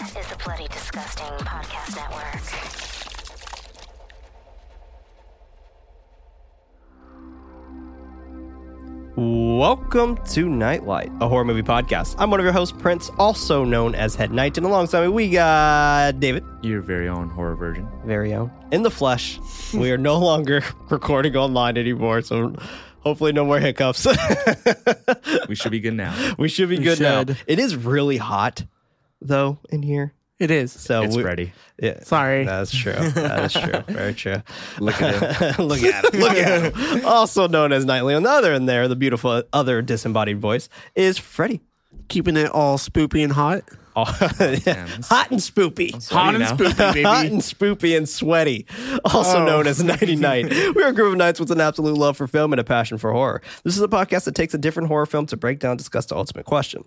is the Bloody Disgusting Podcast Network. Welcome to Knight Light, a horror movie podcast. I'm one of your hosts, Prince, also known as Head Knight, and alongside me we got David, Your very own horror virgin. very own, in the flesh. we are no longer recording online anymore, so hopefully no more hiccups. We should be good now. we should be good now. It is really hot though in here, It is. so It's we- Freddy. Yeah, Sorry. that's true. That is true. Very true. Look at him. Look at him. Look at him. Also known as Nightly. On the other end there, the beautiful other disembodied voice is Freddy. Keeping it all spoopy and hot. Oh, man. hot and spoopy. Hot and now. spoopy, baby. Hot and spoopy and sweaty, also Oh. known as Nighty Night. We're a group of knights with an absolute love for film and a passion for horror. This is a podcast that takes a different horror film to break down and discuss the ultimate question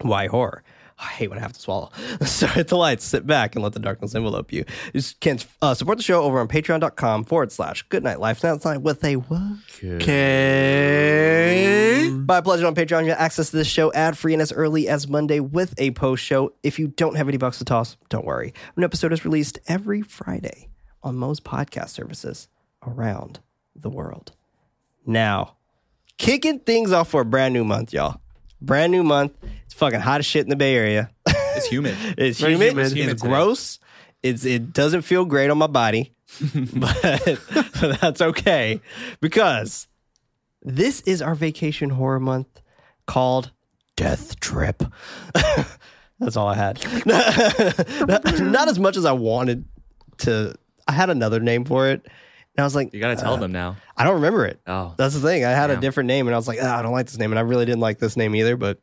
why horror? I hate when I have to swallow. So hit the lights, sit back, and let the darkness envelope you. You can uh, support the show over on patreon.com forward slash GoodKnight Life. Now it's not with a what? Okay. By pledging on Patreon, you get access to this show ad free and as early as Monday with a post show. If you don't have any bucks to toss, don't worry. An episode is released every Friday on most podcast services around the world. Now, kicking things off for a brand new month, y'all. Brand new month. It's fucking hot as shit in the Bay Area. It's humid. It's Very humid. humid. It's, Humid today. gross. It's it doesn't feel great on my body, but that's okay because this is our vacation horror month called Death Trip. that's all I had. not, not as much as I wanted to. I had another name for it, and I was like, You gotta tell uh, them now. I don't remember it. Oh. That's the thing. I had a different name and I was like, ah, I don't like this name. And I really didn't like this name either, but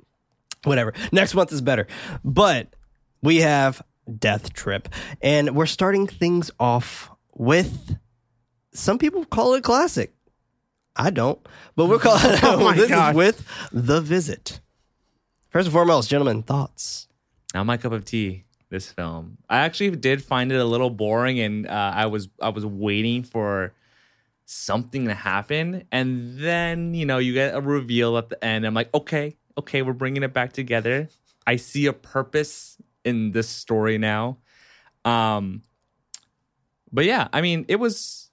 whatever. Next month is better. But we have Death Trip. And we're starting things off with some people call it classic. I don't. But we're calling Oh my this God. is with The Visit. First and foremost, gentlemen, thoughts. Not my cup of tea. This film. I actually did find it a little boring, and uh, I was I was waiting for something to happen, and then you know you get a reveal at the end. I'm like, okay, okay, we're bringing it back together. I see a purpose in this story now. Um, but yeah, I mean, it was.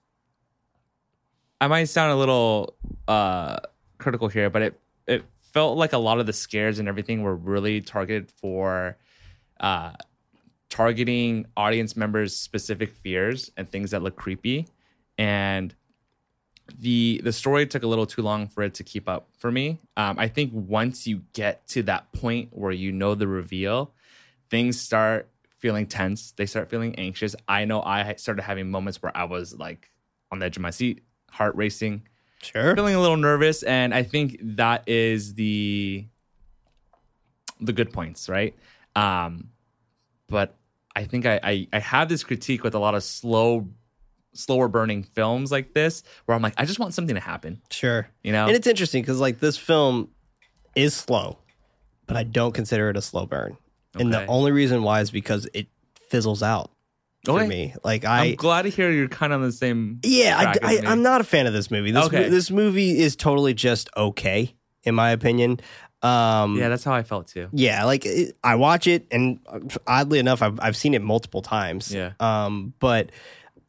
I might sound a little uh critical here, but it it felt like a lot of the scares and everything were really targeted for uh targeting audience members specific fears and things that look creepy. And the the story took a little too long for it to keep up for me. Um, i think once you get to that point where you know the reveal things start feeling tense. They start feeling anxious. I know i started having moments where i was like on the edge of my seat heart racing Sure. feeling a little nervous. And i think that is the the good points right? Um but i think i i, I have this critique with a lot of slow slower burning films like this where i'm like i just want something to happen Sure. you know And it's interesting because like this film is slow, but I don't consider it a slow burn. And the only reason why is because it fizzles out for Okay. me. Like I, i'm glad to hear you're kind of on the same yeah, track I, as me. I, am not a fan of this movie. This Okay. this movie is totally just okay, in my opinion. Um, yeah that's how i felt too yeah, like it, I watch it, and uh, oddly enough, I've I've seen it multiple times. Yeah. Um, but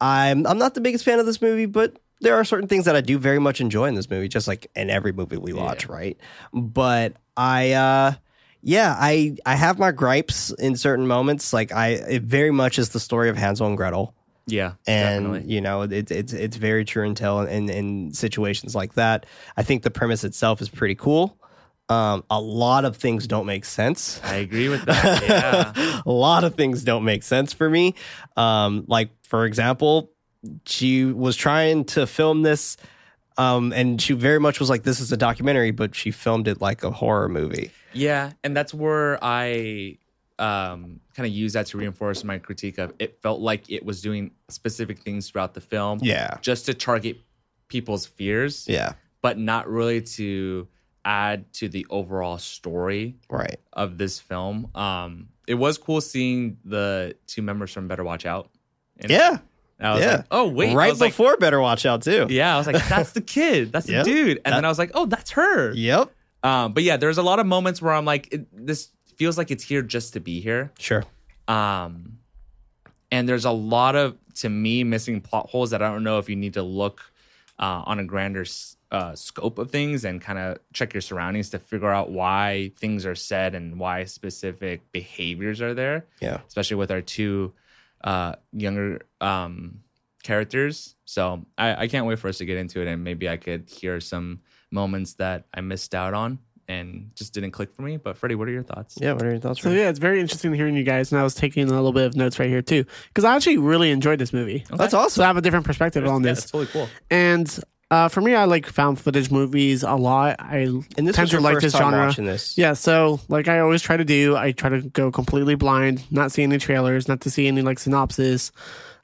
I'm I'm not the biggest fan of this movie, but there are certain things that I do very much enjoy in this movie, just like in every movie we watch, Yeah. right? But I, uh, yeah, I I have my gripes in certain moments. Like I, it very much is the story of Hansel and Gretel yeah and definitely you know it, it's it's very true and tell in, in situations like that i think the premise itself is pretty cool um, a lot of things don't make sense. I agree with that yeah. A lot of things don't make sense for me. Um, like for example she was trying to film this um, and she very much was like this is a documentary but she filmed it like a horror movie. Yeah, and that's where I um, kind of use that to reinforce my critique of it felt like it was doing specific things throughout the film yeah. just to target people's fears, yeah. but not really to add to the overall story right of this film. Um, it was cool seeing the two members from Better Watch Out. And yeah I was yeah like, oh wait, right was like, before better watch out too yeah, I was like, that's the kid, that's Yep. the dude, and That- then I was like, oh, that's her. yep Um, but yeah, there's a lot of moments where I'm like, it, this feels like it's here just to be here. sure Um, and there's a lot of to me missing plot holes that I don't know if you need to look uh, on a grander uh, scope of things and kind of check your surroundings to figure out why things are said and why specific behaviors are there Yeah. especially with our two uh, younger um, characters. So I, I can't wait for us to get into it, and maybe I could hear some moments that I missed out on and just didn't click for me. But Freddie, what are your thoughts? Yeah. What are your thoughts? So Ray? yeah, it's very interesting hearing you guys, and I was taking a little bit of notes right here too, because I actually really enjoyed this movie. That's So awesome. I have a different perspective on Yeah, this, that's totally cool. and uh, for me, I like found footage movies a lot. I And this tend to your like this genre. watching this. Yeah, so like I always try to do, I try to go completely blind, not see any trailers, not to see any like synopsis.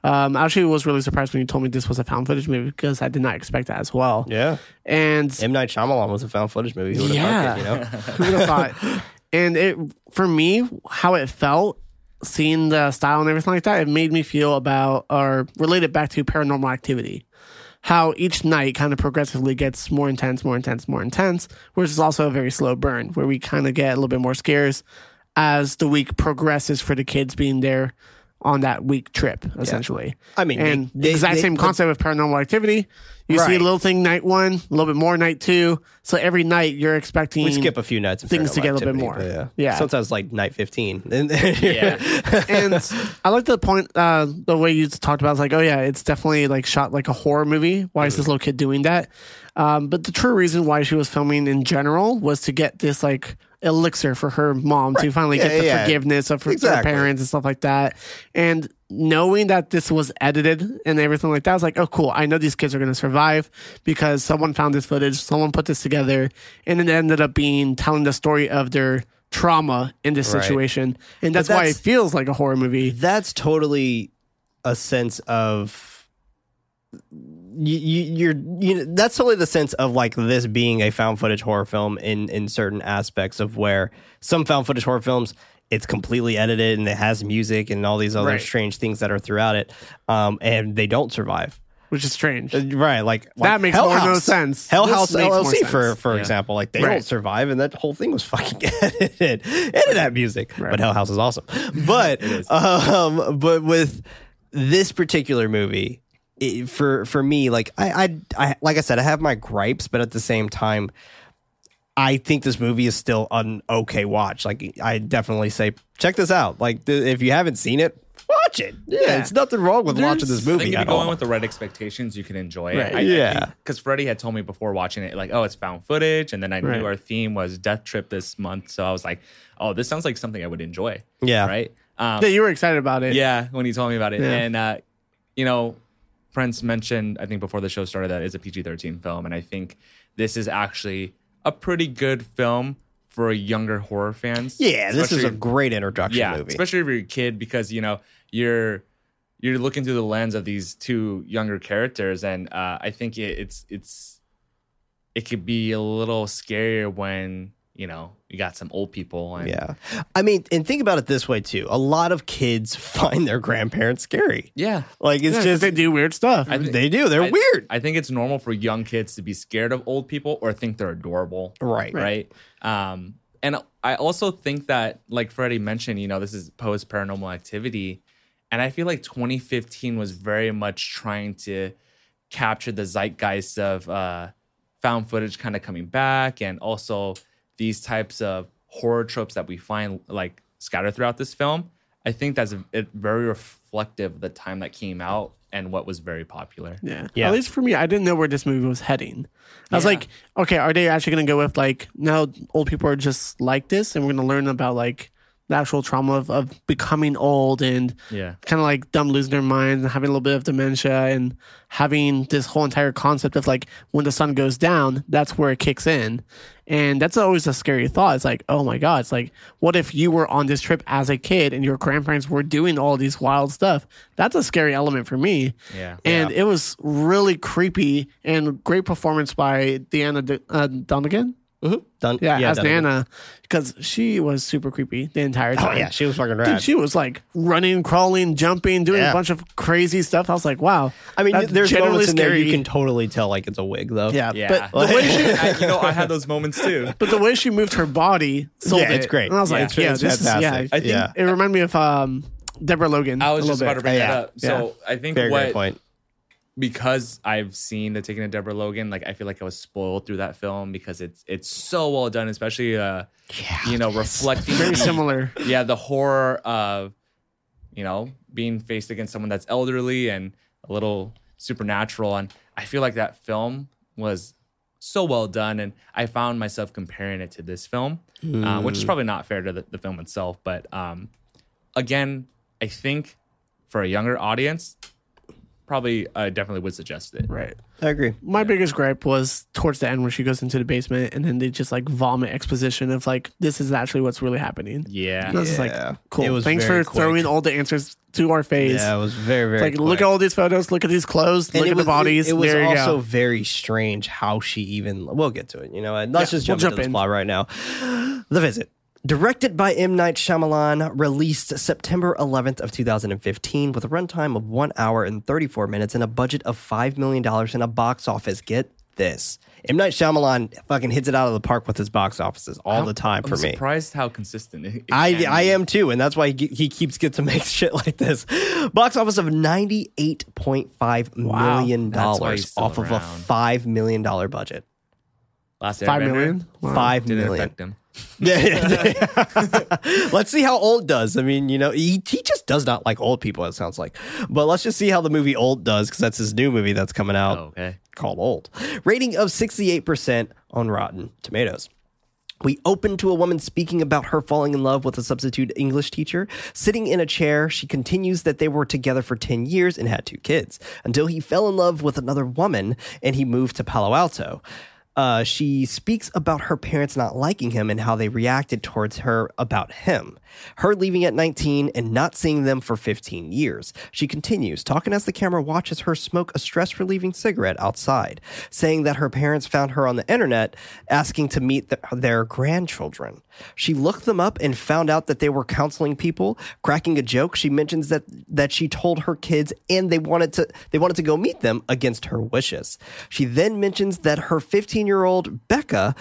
Um, I actually was really surprised when you told me this was a found footage movie because I did not expect that as well. Yeah. And M Night Shyamalan was a found footage movie. Who would have Yeah. it, you know? who would have thought? And it for me, how it felt, seeing the style and everything like that, it made me feel about or related back to paranormal activity. How each night kind of progressively gets more intense, more intense, more intense, which is also a very slow burn where we kind of get a little bit more scares as the week progresses for the kids being there on that week trip, essentially. I mean, and they- the exact they- same but- concept of paranormal activity. You see a little thing night one, a little bit more night two. So every night you're expecting We skip a few nights. in things to get a little bit more. Yeah. Yeah. Sometimes like night 15. And- Yeah. and I like the point, uh, the way you talked about. It's like, oh yeah, it's definitely like shot like a horror movie. Why is this little kid doing that? Um, but the true reason why she was filming in general was to get this like elixir for her mom to finally Yeah, get the yeah. forgiveness of her, her parents and stuff like that. And knowing that this was edited and everything like that, I was like, oh cool, I know these kids are going to survive because someone found this footage, someone put this together, and it ended up being telling the story of their trauma in this Right. situation. And that's, why it feels like a horror movie. that's totally a sense of you, you you're you know, that's totally the sense of like this being a found footage horror film in in certain aspects of where some found footage horror films it's completely edited and it has music and all these other Right. strange things that are throughout it um and they don't survive which is strange. Uh, right like, like That makes Hell more no sense. Hell This House LLC for for Yeah. example like they Right. don't survive and that whole thing was fucking edited edit that music Right. but Hell House is awesome but um but with this particular movie it, for for me like I, I I like I said I have my gripes but at the same time I think this movie is still an okay watch like I definitely say check this out like the, if you haven't seen it watch it yeah, Yeah. it's nothing wrong with watching this movie think if you at go in all. with the right expectations, you can enjoy Right. it. I, Yeah. Because Freddie had told me before watching it, like, oh, it's found footage. And then I Right. knew our theme was Death Trip this month. So I was like, oh, this sounds like something I would enjoy. Yeah. Right? Um, Yeah, you were excited about it. yeah, when he told me about it. Yeah. And, uh, you know, Prince mentioned, I think before the show started, that it's a PG 13 film. And I think this is actually a pretty good film for younger horror fans. yeah this is a great introduction yeah, movie especially if you're a kid because you know you're you're looking through the lens of these two younger characters, and uh, I think it, it's it's it could be a little scarier when you know you got some old people and Yeah. I mean, and think about it this way too. A lot of kids find their grandparents scary. yeah. Like it's Yeah, 'cause just they do weird stuff. I thi- they do. They're I- weird. I think it's normal for young kids to be scared of old people or think they're adorable. right. right? Um, and I also think that, like Freddie mentioned, you know, this is post paranormal activity, and I feel like 2015 was very much trying to capture the zeitgeist of uh, found footage kind of coming back, and also these types of horror tropes that we find like scattered throughout this film. I think that's it, very reflective of the time that came out and what was very popular. yeah. Yeah. At least for me, I didn't know where this movie was heading. I was Yeah. like, okay, are they actually going to go with like, now old people are just like this and we're going to learn about like the actual trauma of, of becoming old and Yeah. kind of like them losing their minds and having a little bit of dementia and having this whole entire concept of like when the sun goes down, that's where it kicks in. And that's always a scary thought. It's like, oh my God, it's like, what if you were on this trip as a kid and your grandparents were doing all these wild stuff? That's a scary element for me. Yeah. And it was really creepy and great performance by Deanna D- uh, Dunagan. Done. Yeah, as done. Nana, because she was super creepy the entire time. Oh time. yeah, she was fucking Dude, rad. she was like running, crawling, jumping, doing Yeah. a bunch of crazy stuff. I was like, wow. I mean, there's generally moments in there scary. you can totally tell like it's a wig though. yeah, Yeah. but the way she, I- you know, I had those moments too. but the way she moved her body sold Yeah, it. it's great. And I was Yeah, like, it's- yeah, it's this is yeah. I think Yeah. It reminded me of um Deborah Logan. I was a just little about to bit. bring Yeah, that up. So I think Very what point. Because I've seen the Taking of Deborah Logan, like I feel like I was spoiled through that film because it's it's so well done, especially uh you know reflecting Very similar. yeah the horror of you know being faced against someone that's elderly and a little supernatural, and I feel like that film was so well done, and I found myself comparing it to this film, uh, which is probably not fair to the, the film itself, but um, again, I think for a younger audience, probably uh, definitely would suggest it. Right. I agree. My biggest gripe was towards the end where she goes into the basement and then they just like vomit exposition of like this is actually what's really happening. Yeah. I was Yeah. like, cool. It was Thanks for quick. throwing all the answers to our face. Yeah, it was very very. It's like look at all these photos, look at these clothes, And look at was, the bodies. It, it was there you also go. very strange how she even. We'll get to it. You know, and let's Yeah, just we'll jump, jump into the in. plot right now. The visit. Directed by M. Night Shyamalan, released September 11th of 2015 with a runtime of 1 hour and 34 minutes and a budget of $5 million and a box office. Get this. M. Night Shyamalan fucking hits it out of the park with his box offices all the time for I'm me. surprised how consistent it, it I, I am too, and that's why he, he keeps get to make shit like this. Box office of ninety eight point five million That's why he's dollars still off of a five million dollar budget. Last Five Airbender million? Wow. Five Didn't million. Him. Yeah, yeah. let's see how old does. I mean, you know, he, he just does not like old people. It sounds like, but let's just see how the movie Old does because that's his new movie that's coming out Oh, okay. called Old. Rating of sixty eight percent on Rotten Tomatoes. We open to a woman speaking about her falling in love with a substitute English teacher. Sitting in a chair, she continues that they were together for 10 years and had two kids until he fell in love with another woman and he moved to Palo Alto. Uh, she speaks about her parents not liking him and how they reacted towards her about him. Her leaving at 19 and not seeing them for 15 years. She continues, talking as the camera watches her smoke a stress relieving cigarette outside, saying that her parents found her on the internet asking to meet th- their grandchildren. She looked them up and found out that they were counseling people. Cracking a joke, she mentions that that she told her kids and they wanted to they wanted to go meet them against her wishes. She then mentions that her 15-year-old Becca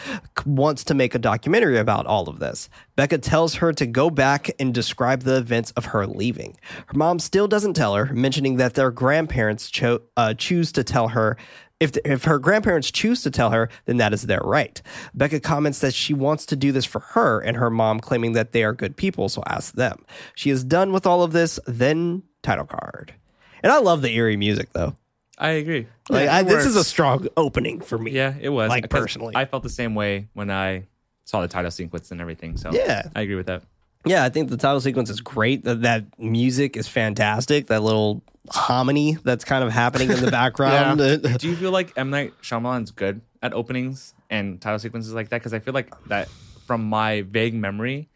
wants to make a documentary about all of this. Becca tells her to go back and describe the events of her leaving. Her mom still doesn't tell her, mentioning that their grandparents cho- uh, choose to tell her if, if her grandparents choose to tell her, then that is their right. Becca comments that she wants to do this for her, and her mom claiming that they are good people, so ask them. She is done with all of this, then title card. And I love the eerie music, though. I agree. Like, Yeah, I, this is a strong opening for me. Yeah, it was. Like, 'Cause personally. I felt the same way when I saw the title sequence and everything. So Yeah. I agree with that. Yeah, I think the title sequence is great. That, that music is fantastic. That little hominy that's kind of happening in the background. Do you feel like M Night Shyamalan's good at openings and title sequences like that? Because I feel like that from my vague memory,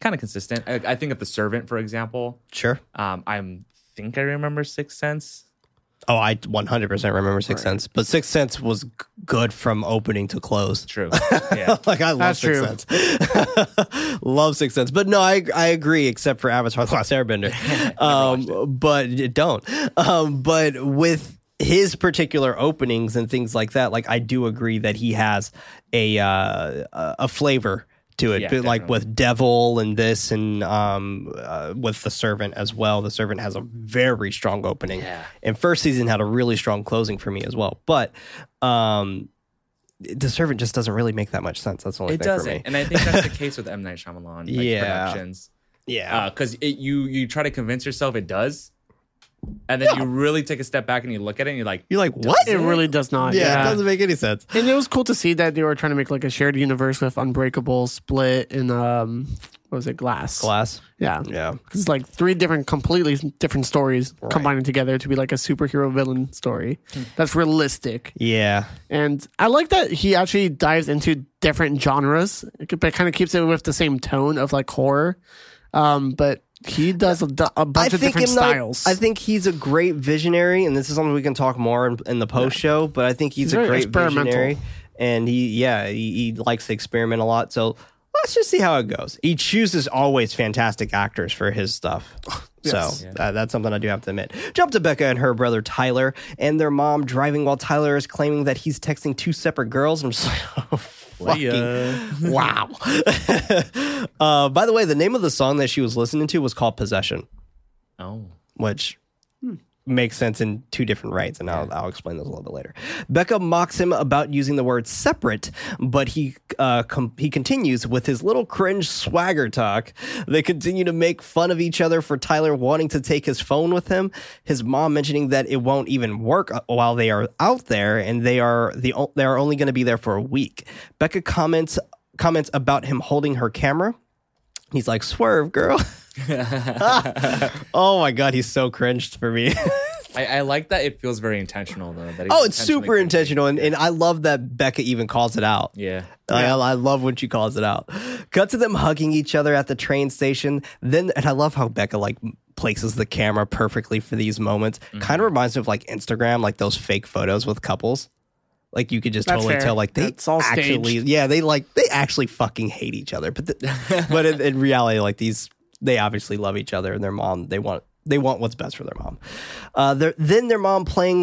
kind of consistent. I, I think of The Servant, for example. sure. Um, I think I remember Sixth Sense. Oh, I 100% remember Sixth Sense, but Sixth Sense was g- good from opening to close. True. Yeah. like I love That's Sixth true. Sense. love Sixth Sense, but no, I I agree. Except for Avatar: The Last Airbender, um, but don't. Um, but with his particular openings and things like that, like I do agree that he has a uh, a a flavor to it, Yeah, but like with Devil and this, and um, uh, with the Servant as well. The Servant has a very strong opening, Yeah. and first season had a really strong closing for me as well. But um, the Servant just doesn't really make that much sense. That's the only It doesn't, me. and I think that's the case with M Night Shyamalan like, Yeah. productions. Yeah, because it you you try to convince yourself it does, and then you really take a step back and you look at it and you're like, you're like, what? It really does not. yeah, Yeah. it doesn't make any sense. And it was cool to see that they were trying to make like a shared universe with Unbreakable, Split, and um, what was it, Glass? Glass. Yeah. Yeah. It's like three different, completely different stories combining together to be like a superhero villain story that's realistic. Yeah. And I like that he actually dives into different genres, but kind of keeps it with the same tone of like horror. Um, but he does a, a bunch of different. Night- styles. I think he's a great visionary, and this is something we can talk more in, in the post show. But I think he's, He's a great visionary, and he, yeah, he, he likes to experiment a lot. So let's just see how it goes. He chooses always fantastic actors for his stuff. Yes. So uh, that's something I do have to admit. Jump to Becca and her brother Tyler and their mom driving while Tyler is claiming that he's texting two separate girls. I'm just like, oh, fucking wow. uh, by the way, the name of the song that she was listening to was called Possession. Oh. which makes sense in two different rights, and I'll, I'll explain those a little bit later. Becca mocks him about using the word separate, but he uh, com- he continues with his little cringe swagger talk. They continue to make fun of each other for Tyler wanting to take his phone with him. His mom mentioning that it won't even work uh, while they are out there, and they are the o- they are only going to be there for a week. Becca comments comments about him holding her camera. He's like, "Swerve, girl." oh my god, he's so cringed for me. I, I like that it feels very intentional though. That he's oh, it's super cringy. intentional, and, and I love that Becca even calls it out. Yeah. I, I love when she calls it out. Cut to them hugging each other at the train station. Then, and I love how Becca like places the camera perfectly for these moments. Mm-hmm. Kind of reminds me of like Instagram, like those fake photos with couples. Like you could just That's totally fair. tell, like they It's all actually, staged. yeah, they like they actually fucking hate each other. But the, but in, in reality, like these, they obviously love each other, and their mom they want they want what's best for their mom. Uh, then their mom playing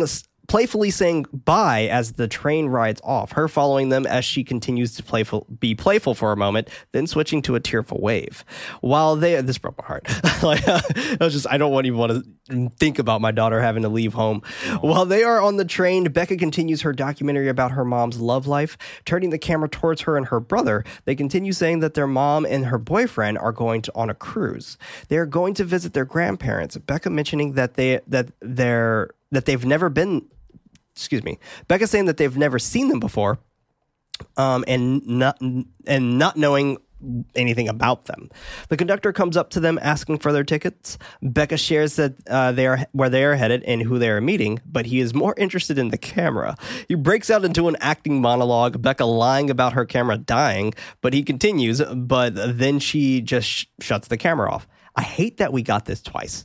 playfully saying bye as the train rides off. Her following them as she continues to playful be playful for a moment, then switching to a tearful wave. While they this broke my heart. like I was just I don't want even want to think about my daughter having to leave home. While they are on the train, Becca continues her documentary about her mom's love life, turning the camera towards her and her brother. They continue saying that their mom and her boyfriend are going to on a cruise. They are going to visit their grandparents. Becca mentioning that they that they're that they've never been excuse me. Becca saying that they've never seen them before, um, and not and not knowing anything about them. The conductor comes up to them asking for their tickets. Becca shares that uh, they are where they are headed and who they are meeting, but he is more interested in the camera. He breaks out into an acting monologue. Becca lying about her camera dying, but he continues. But then she just sh- shuts the camera off. I hate that we got this twice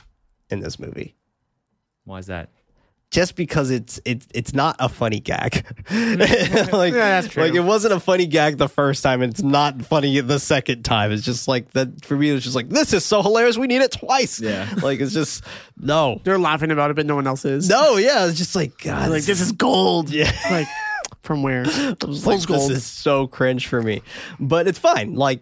in this movie Why is that? Just because it's it's it's not a funny gag. like, that's true. like it wasn't a funny gag the first time, and it's not funny the second time. It's just like that for me. It's just like this is so hilarious. We need it twice. Yeah. like it's just no, They're laughing about it, but no one else is. no. Yeah, it's just like God. like this is gold. Yeah. like from where? I was Fool's like, gold. This is so cringe for me, but it's fine. Like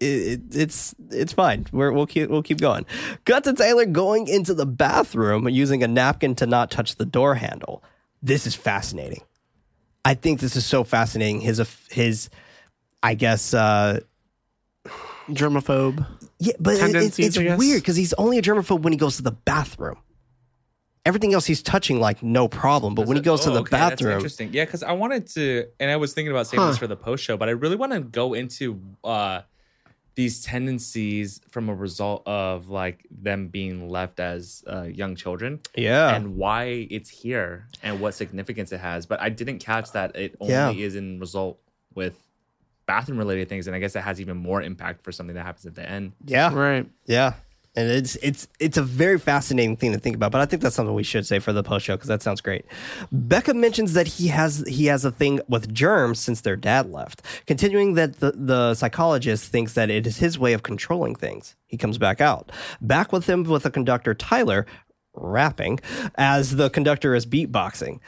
it, it, it's it's fine. We're, we'll keep we'll keep going. Cut to Taylor going into the bathroom using a napkin to not touch the door handle. This is fascinating. I think this is so fascinating. His his, I guess. uh Germaphobe. Yeah, but it- it's, it's weird because he's only a germaphobe when he goes to the bathroom. Everything else he's touching like no problem, but when he goes to Oh, the okay, that's bathroom, interesting. Yeah, because I wanted to, and I was thinking about saving Huh. this for the post show, but I really want to go into uh, these tendencies from a result of like them being left as uh, young children, yeah, and why it's here and what significance it has. But I didn't catch that it only Yeah. is in result with bathroom related things, and I guess it has even more impact for something that happens at the end. yeah, Right. Yeah. And it's it's it's a very fascinating thing to think about, but I think that's something we should say for the post show because that sounds great. Becca mentions that he has he has a thing with germs since their dad left, continuing that the, the psychologist thinks that it is his way of controlling things. He comes back out, back with him with the conductor Tyler rapping as the conductor is beatboxing.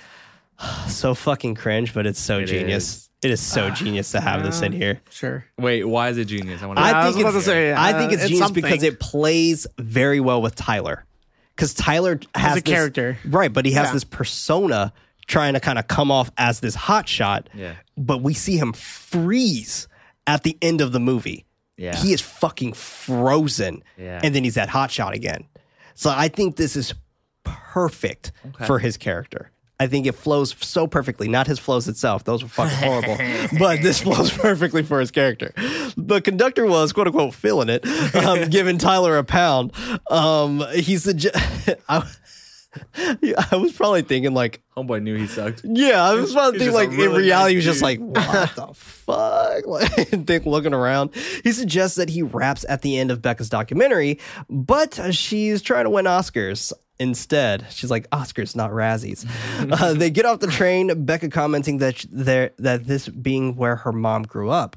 so fucking cringe, but it's so It genius. is. It is so genius to have this in here. Sure. Wait, why is it genius? I want to. I I think it's to say, I uh, think it's it's genius something. because it plays very well with Tyler. Because Tyler has a this- character. right? But he has Yeah. this persona trying to kind of come off as this hot shot. Yeah. But we see him freeze at the end of the movie. Yeah. He is fucking frozen. Yeah. And then he's that hot shot again. So I think this is perfect Okay. for his character. I think it flows so perfectly. Not his flows itself; those were fucking horrible. but this flows perfectly for his character. The conductor was quote unquote feeling it, um, giving Tyler a pound. Um, he sugge- I, I was probably thinking like, Homeboy knew he sucked. yeah, I was probably He's thinking just a like in really reality, he was just like, what the fuck? Like, and think looking around. He suggests that he raps at the end of Becca's documentary, but she's trying to win Oscars instead. She's like, Oscars, not Razzies. uh, they get off the train. Becca commenting that there that this being where her mom grew up,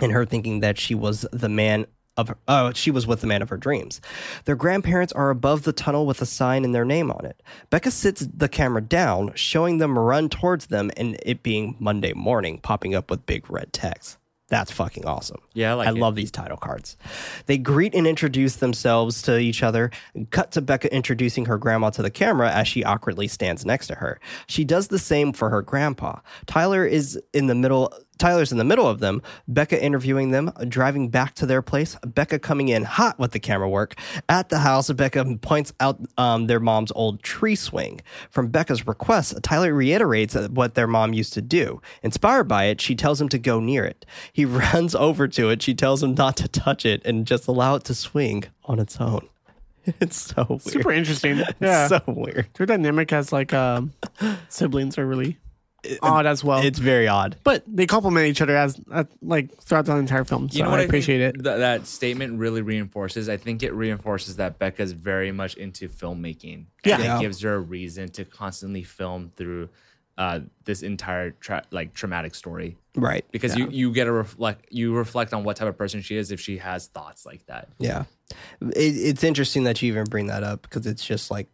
and her thinking that she was the man of her, oh, she was with the man of her dreams. Their grandparents are above the tunnel with a sign and their name on it. Becca sits the camera down, showing them run towards them, and it being Monday morning, popping up with big red text. That's fucking awesome. Yeah, I like I love these title cards. They greet and introduce themselves to each other. Cut to Becca introducing her grandma to the camera as she awkwardly stands next to her. She does the same for her grandpa. Tyler is in the middle. Tyler's in the middle of them. Becca interviewing them, driving back to their place. Becca coming in hot with the camera work. At the house, Becca points out um, their mom's old tree swing. From Becca's request, Tyler reiterates what their mom used to do. Inspired by it, she tells him to go near it. He runs over to it. She tells him not to touch it and just allow it to swing on its own. It's so weird. Super interesting. Yeah. so weird. Their dynamic as like um, siblings are really odd as well. It's very odd. but they complement each other as uh, like throughout the entire film. So You know what I I, appreciate think it. th- that statement really reinforces. I think it reinforces that Becca's very much into filmmaking. Yeah. and Yeah. it gives her a reason to constantly film through uh, this entire tra- like traumatic story Right. because you you get a reflect you reflect on what type of person she is if she has thoughts like that. Yeah. It, it's interesting that you even bring that up because it's just like,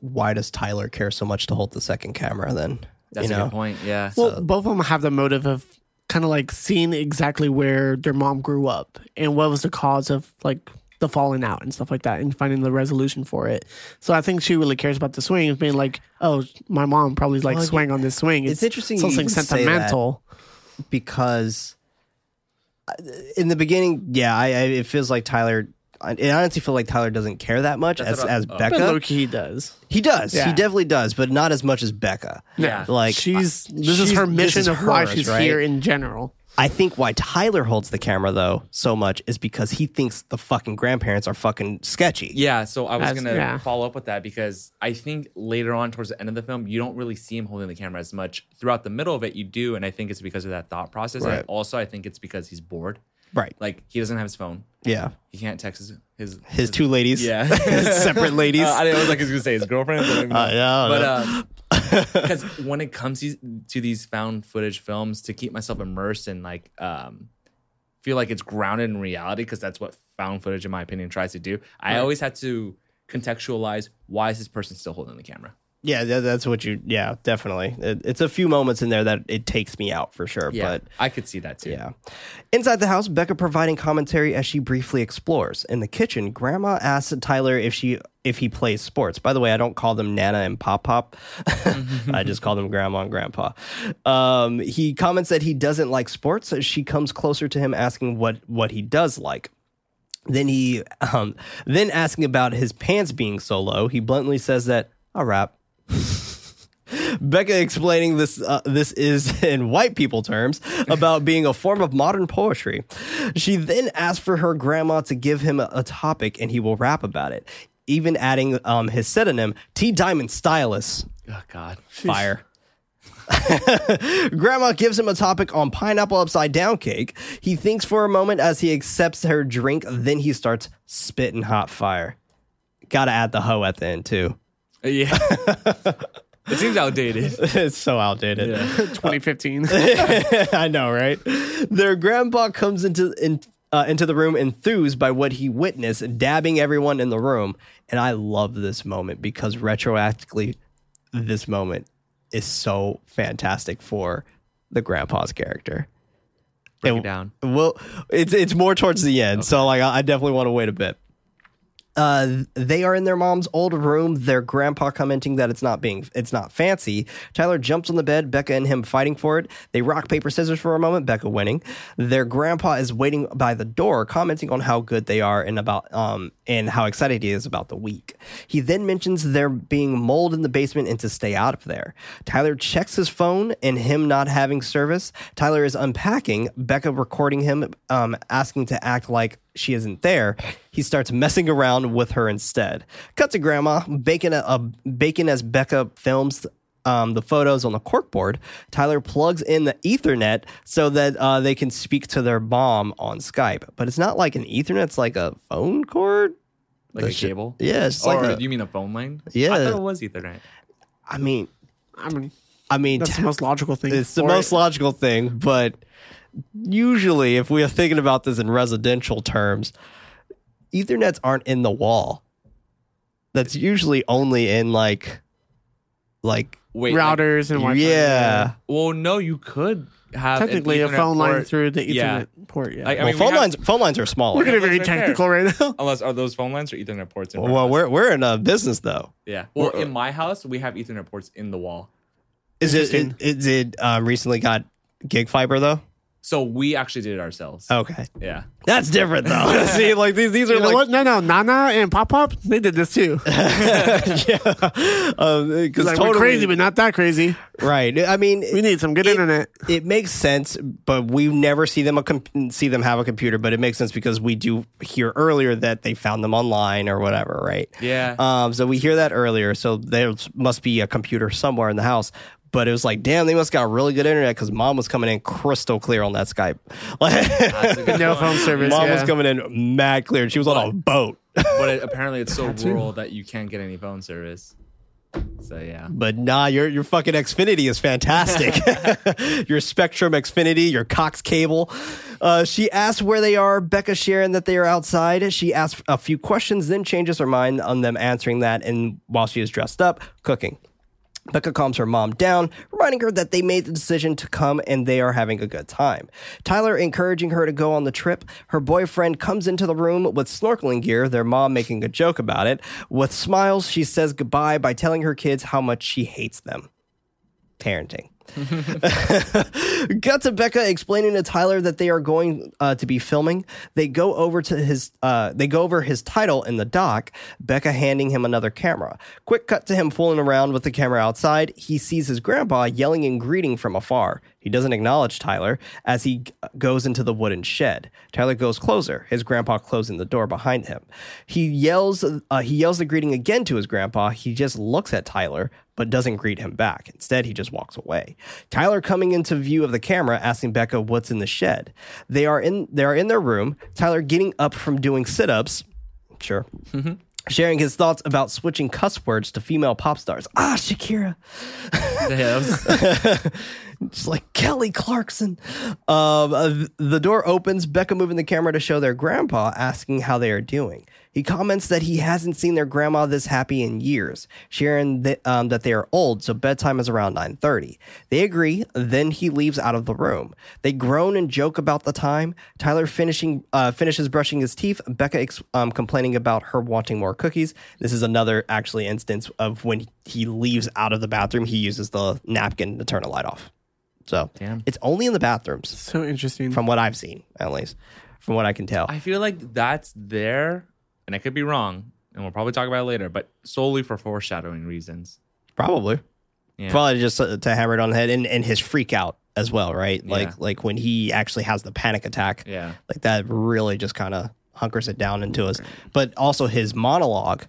why does Tyler care so much to hold the second camera then? That's you a know? good point. Yeah. Well, both of them have the motive of kind of like seeing exactly where their mom grew up and what was the cause of like the falling out and stuff like that and finding the resolution for it. So I think she really cares about the swing, being like, oh, my mom probably like Well, swang on this swing. it's interesting you Something say that. sentimental. because uh, in the beginning, yeah, I, I it feels like Tyler. I I honestly feel like Tyler doesn't care that much That's as what I- as oh. Becca. But low key he does. he does. He Yeah. definitely does, but not as much as Becca. Yeah. Like she's I- this is she's- her this mission is of why hers, she's right? here in general. I think why Tyler holds the camera though so much is because he thinks the fucking grandparents are fucking sketchy. Yeah, so I was That's- gonna yeah. follow up with that because I think later on towards the end of the film, you don't really see him holding the camera as much. Throughout the middle of it, you do, and I think it's because of that thought process. Right. And also, I think it's because he's bored. Right. Like he doesn't have his phone. Yeah. He can't text his his, His two ladies. yeah Separate ladies. Uh, I didn't know like he was gonna say his girlfriend. but I don't Uh, yeah, but because when it comes to, to these found footage films, to keep myself immersed and like um, feel like it's grounded in reality, because that's what found footage, in my opinion, tries to do. I always had to contextualize why is this person still holding the camera? Yeah, that, that's what you. Yeah, definitely. It, it's a few moments in there that it takes me out for sure. Yeah, But I could see that too. yeah, inside the house, Becca providing commentary as she briefly explores. In the kitchen, Grandma asks Tyler if she if he plays sports. By the way, I don't call them Nana and Pop Pop. I just call them Grandma and Grandpa. Um, he comments that he doesn't like sports. As she comes closer to him, asking what what he does like. Then he, um, then asking about his pants being so low, he bluntly says that I rap. Becca explaining this uh, this is in white people terms about being a form of modern poetry. She then asks for her grandma to give him a, a topic and he will rap about it, even adding um, his pseudonym T Diamond Stylus. Oh God. Fire. Grandma gives him a topic on pineapple upside down cake. He thinks for a moment as he accepts her drink, then he starts spitting hot fire. Gotta add the hoe at the end too. Yeah. it seems outdated. it's so outdated. Yeah. 2015. I know, right? Their grandpa comes into in, uh, into the room enthused by what he witnessed, dabbing everyone in the room. And I love this moment because retroactively, this moment is so fantastic for the grandpa's character. Break And- it down. Well, it's it's more towards the end, so like I I definitely want to wait a bit. Uh, they are in their mom's old room. Their grandpa commenting that it's not being it's not fancy. Tyler jumps on the bed. Becca and him fighting for it. They rock paper scissors for a moment. Becca winning. Their grandpa is waiting by the door, commenting on how good they are and about um and how excited he is about the week. He then mentions there being mold in the basement and to stay out of there. Tyler checks his phone and him not having service. Tyler is unpacking. Becca recording him um asking to act like she isn't there, he starts messing around with her instead. Cut to grandma baking a, a baking as Becca films um, the photos on the corkboard. Tyler plugs in the Ethernet so that uh, they can speak to their mom on Skype. But it's not like an Ethernet; it's like a phone cord. Like a That shit- cable? Yeah, it's or like a, you mean a phone line? Yeah. I thought it was Ethernet. I mean, I mean, I mean, that's the most logical thing. it's the most it. logical thing, but usually, if we are thinking about this in residential terms, Ethernets aren't in the wall. That's usually only in like, like Wait, like- routers and Wi-Fi. yeah. well, no, you could have Technically, a Ethernet phone line through the Ethernet Yeah. port. Yeah. Like, I Well, mean, we phone have- lines phone lines are smaller. We're getting Right very there. technical right now. Unless are those phone lines or Ethernet ports? In front well, we're we're in a business though. yeah. Well, in my house, we have Ethernet ports in the wall. Is it Interesting. it um, recently got gig fiber though? So we actually did it ourselves. Okay, Yeah. that's different though. See, like these these are You know like what? No, no, Nana and Pop Pop, they did this too. yeah, because Like, totally we're crazy, but not that crazy. right. I mean, We need some good It- internet. it makes sense, but we never see them a com- see them have a computer. But it makes sense because we do hear earlier that they found them online or whatever, right? Yeah. Um, so we hear that earlier. So there must be a computer somewhere in the house. But it was like, damn, they must got really good internet because mom was coming in crystal clear on that Skype. That's No phone service. mom yeah. was coming in mad clear. She was on a boat. But it, apparently, it's so rural that you can't get any phone service. So yeah. But nah, your your fucking Xfinity is fantastic. your Spectrum Xfinity, your Cox cable. Uh, she asks where they are. Becca sharing that they are outside. She asks a few questions, then changes her mind on them answering that. And while she is dressed up, cooking. Becca calms her mom down, reminding her that they made the decision to come and they are having a good time. Tyler encouraging her to go on the trip. Her boyfriend comes into the room with snorkeling gear, their mom making a joke about it. With smiles, she says goodbye by telling her kids how much she hates them. Parenting. Got to Becca explaining to Tyler that they are going uh, to be filming. They go over to his. Uh, they go over his title in the dock. Becca handing him another camera. Quick cut to him fooling around with the camera outside. He sees his grandpa yelling and greeting from afar. He doesn't acknowledge Tyler as he goes into the wooden shed. Tyler goes closer. His grandpa closing the door behind him. He yells. Uh, he yells the greeting again to his grandpa. He just looks at Tyler but doesn't greet him back. Instead, he just walks away. Tyler coming into view of the camera, asking Becca what's in the shed. They are in they are in their room. Tyler getting up from doing sit-ups. Sure. Sharing his thoughts about switching cuss words to female pop stars. Ah, Shakira. Just like Kelly Clarkson. Um, uh, the door opens, Becca moving the camera to show their grandpa, asking how they are doing. He comments that he hasn't seen their grandma this happy in years, sharing that, um, that they are old, so bedtime is around 9.30. They agree, then he leaves out of the room. They groan and joke about the time. Tyler finishing uh, finishes brushing his teeth, Becca ex- um, complaining about her wanting more cookies. This is another, actually, instance of when he leaves out of the bathroom, he uses the napkin to turn a light off. So Damn. it's only in the bathrooms, So interesting. from what I've seen, at least, from what I can tell. I feel like that's there, and I could be wrong, and we'll probably talk about it later, but solely for foreshadowing reasons. Probably, Yeah. probably just uh, to hammer it on the head, and, and his freak out as well, right? Like Yeah. like when he actually has the panic attack, Yeah. like that really just kind of hunkers it down into us. But also his monologue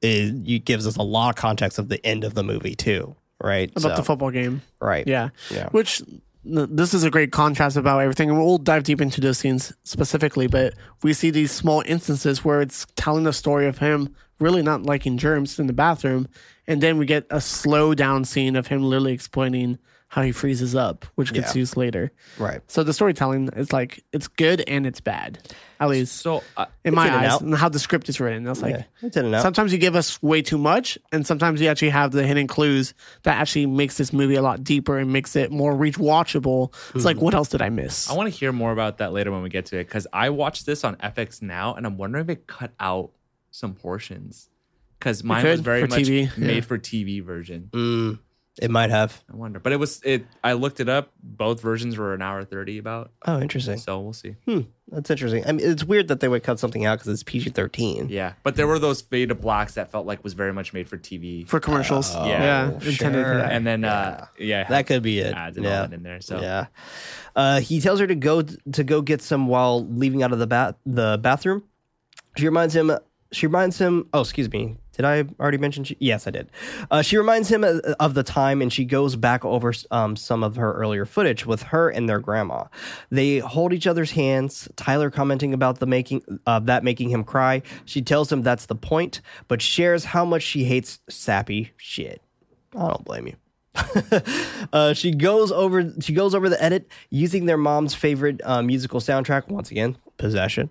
is you gives us a lot of context of the end of the movie too, right? about So- the football game. right? Yeah. Yeah. Which n- this is a great contrast about everything. We'll dive deep into those scenes specifically, but we see these small instances where it's telling the story of him really not liking germs in the bathroom. And then we get a slow down scene of him literally explaining how he freezes up, which gets Yeah. used later. right. So the storytelling is like it's good and it's bad, at least So, uh, in my in and eyes, out. and how the script is written. That's like Yeah, it's in and out. sometimes you give us way too much, and sometimes you actually have the hidden clues that actually makes this movie a lot deeper and makes it more reach watchable. It's like, what else did I miss? I want to hear more about that later when we get to it because I watched this on FX now, and I'm wondering if it cut out some portions because mine was very for much TV, made yeah. for TV version. Mm, it might have. I wonder, but it was it. I looked it up. Both versions were an hour thirty about, Oh, interesting. so we'll see. Hmm, that's interesting. I mean, it's weird that they would cut something out because it's PG thirteen. Yeah, but there were those fade to blacks that felt like was very much made for TV. for commercials. Oh, yeah, sure. intended for that. and then uh yeah, That could be it. ads and yeah. all that in there. So Yeah. Uh, he tells her to go to go get some while leaving out of the bath the bathroom. She reminds him. She reminds him. Oh, excuse me. Did I already mention? She, yes, I did. Uh, she reminds him of, the time, and she goes back over um, some of her earlier footage with her and their grandma. They hold each other's hands. Tyler commenting about the making uh, that making him cry. She tells him that's the point, but shares how much she hates sappy shit. I don't blame you. uh, she goes over she goes over the edit using their mom's favorite uh, musical soundtrack once again possession.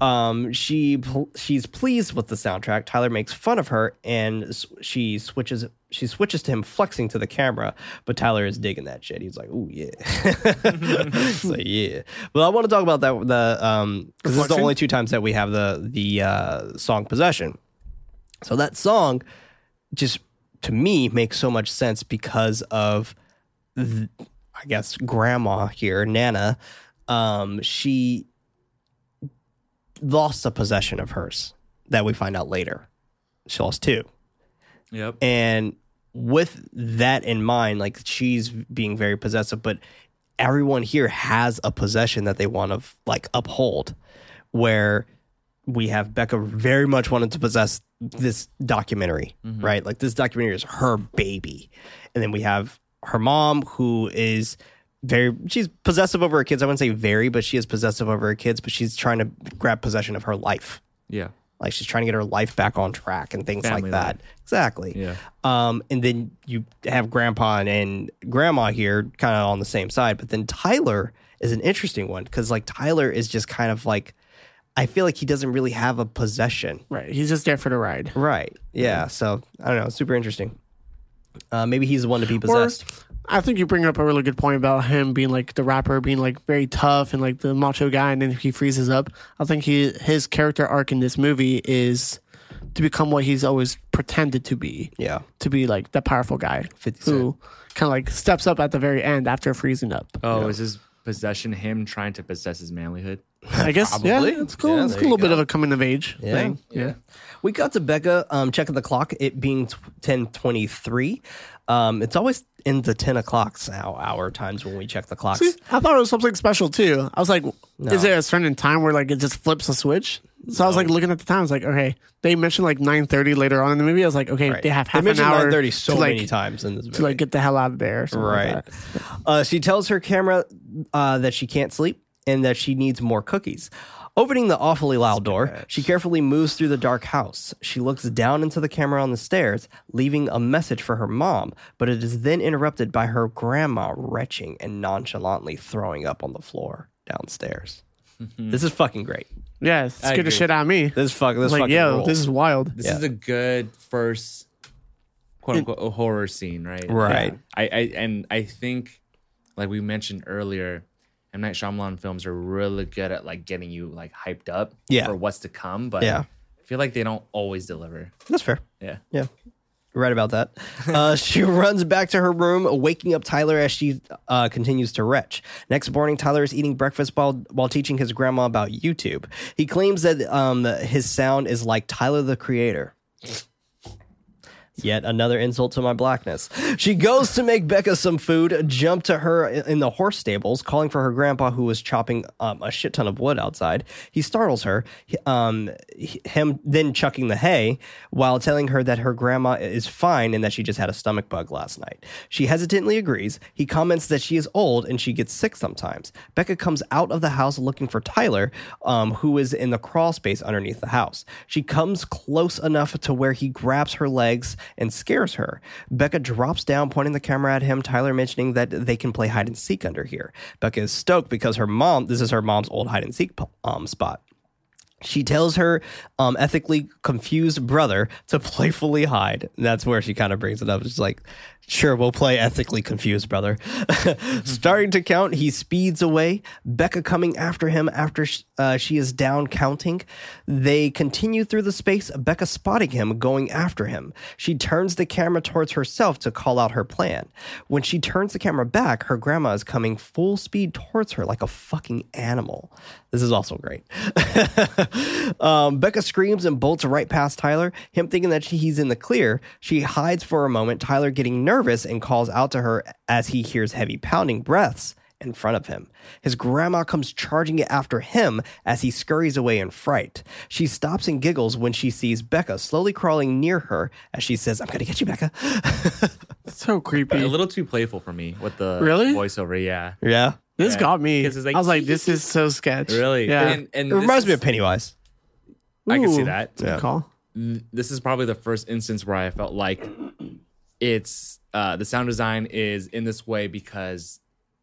um, she she's pleased with the soundtrack. Tyler makes fun of her, and she switches she switches to him flexing to the camera. But Tyler is digging that shit. He's like, "Oh yeah, so yeah." But I want to talk about that the um because this is the only two times that we have the the uh, song possession. So that song just to me makes so much sense because of th- I guess grandma here, Nana. Um, she lost a possession of hers that we find out later. She lost two. Yep. And with that in mind, like she's being very possessive, but everyone here has a possession that they want to like uphold. Where we have Becca very much wanted to possess this documentary, mm-hmm. right? Like this documentary is her baby. And then we have her mom who is very she's possessive over her kids. I wouldn't say very, but she is possessive over her kids, but she's trying to grab possession of her life. Yeah. Like she's trying to get her life back on track and things Family like that. life. Exactly. Yeah. Um, and then you have grandpa and grandma here kind of on the same side. But then Tyler is an interesting one because like Tyler is just kind of like, I feel like he doesn't really have a possession. Right. He's just there for the ride. Right. Yeah. So I don't know. Super interesting. Uh, maybe he's the one to be possessed. I think you bring up a really good point about him being like the rapper, being like very tough and like the macho guy, and then he freezes up. I think he his character arc in this movie is to become what he's always pretended to be, yeah. to be like the powerful guy 50 who kind of like steps up at the very end after freezing up. Oh, is his possession him trying to possess his manlyhood? I guess yeah, Probably. it's cool. Yeah, it's a little bit of a coming of age Yeah. thing. Yeah. We got to Becca um, checking the clock, it being ten twenty three. Um, it's always in the ten o'clock hour, times when we check the clocks. See, I thought it was something special too. I was like, is there a certain time where like it just flips a switch? So I was like looking at the time. I was like, okay, they mentioned like nine thirty later on in the movie. I was like, okay, Right. they have half an mentioned hour 9:30 so to, like, many times in this movie. to like get the hell out of there. Something like Right. Uh, she tells her camera uh, that she can't sleep and that she needs more cookies. Opening the awfully loud door, she carefully moves through the dark house. She looks down into the camera on the stairs, leaving a message for her mom, but it is then interrupted by her grandma retching and nonchalantly throwing up on the floor downstairs. Mm-hmm. this is fucking great. Yeah, it scared the agree. shit out of me. This fuck. This like, fucking yo, rules. this is wild. This Yeah. is a good first quote unquote horror scene, right? Right. I, I and I think like we mentioned earlier, M Night Shyamalan films are really good at like getting you like hyped up Yeah. for what's to come, but Yeah. I feel like they don't always deliver. That's fair. Yeah. Yeah. Right about that. Uh, she runs back to her room, waking up Tyler as she uh, continues to retch. Next morning, Tyler is eating breakfast while while teaching his grandma about YouTube. He claims that um, his sound is like Tyler the Creator. Yet another insult to my blackness. She goes to make Becca some food, jump to her in the horse stables, calling for her grandpa who was chopping um, a shit ton of wood outside. He startles her, um, him then chucking the hay while telling her that her grandma is fine and that she just had a stomach bug last night. She hesitantly agrees. He comments that she is old and she gets sick sometimes. Becca comes out of the house looking for Tyler, um, who is in the crawl space underneath the house. She comes close enough to where he grabs her legs and scares her. Becca drops down, pointing the camera at him, Tyler mentioning that they can play hide and seek under here. Becca is stoked because her mom, this is her mom's old hide and seek um, spot. She tells her um, ethically confused brother to playfully hide. And that's where she kind of brings it up. It's like, sure, we'll play ethically confused, brother. Starting to count, he speeds away. Becca coming after him after uh, she is down counting. They continue through the space, Becca spotting him going after him. She turns the camera towards herself to call out her plan. When she turns the camera back, her grandma is coming full speed towards her like a fucking animal. This is also great. um, Becca screams and bolts right past Tyler. Him thinking that he's in the clear, she hides for a moment. Tyler getting nervous and calls out to her as he hears heavy pounding breaths in front of him. His grandma comes charging after him as he scurries away in fright. She stops and giggles when she sees Becca slowly crawling near her as she says, I'm going to get you, Becca. So creepy. A little too playful for me with the Really? voiceover. Yeah. yeah. this Yeah. got me. Like- I was like, this is so sketch. Really? Yeah. And, and It reminds this me of Pennywise. I can see that. Good call. this is probably the first instance where I felt like it's uh, the sound design is in this way because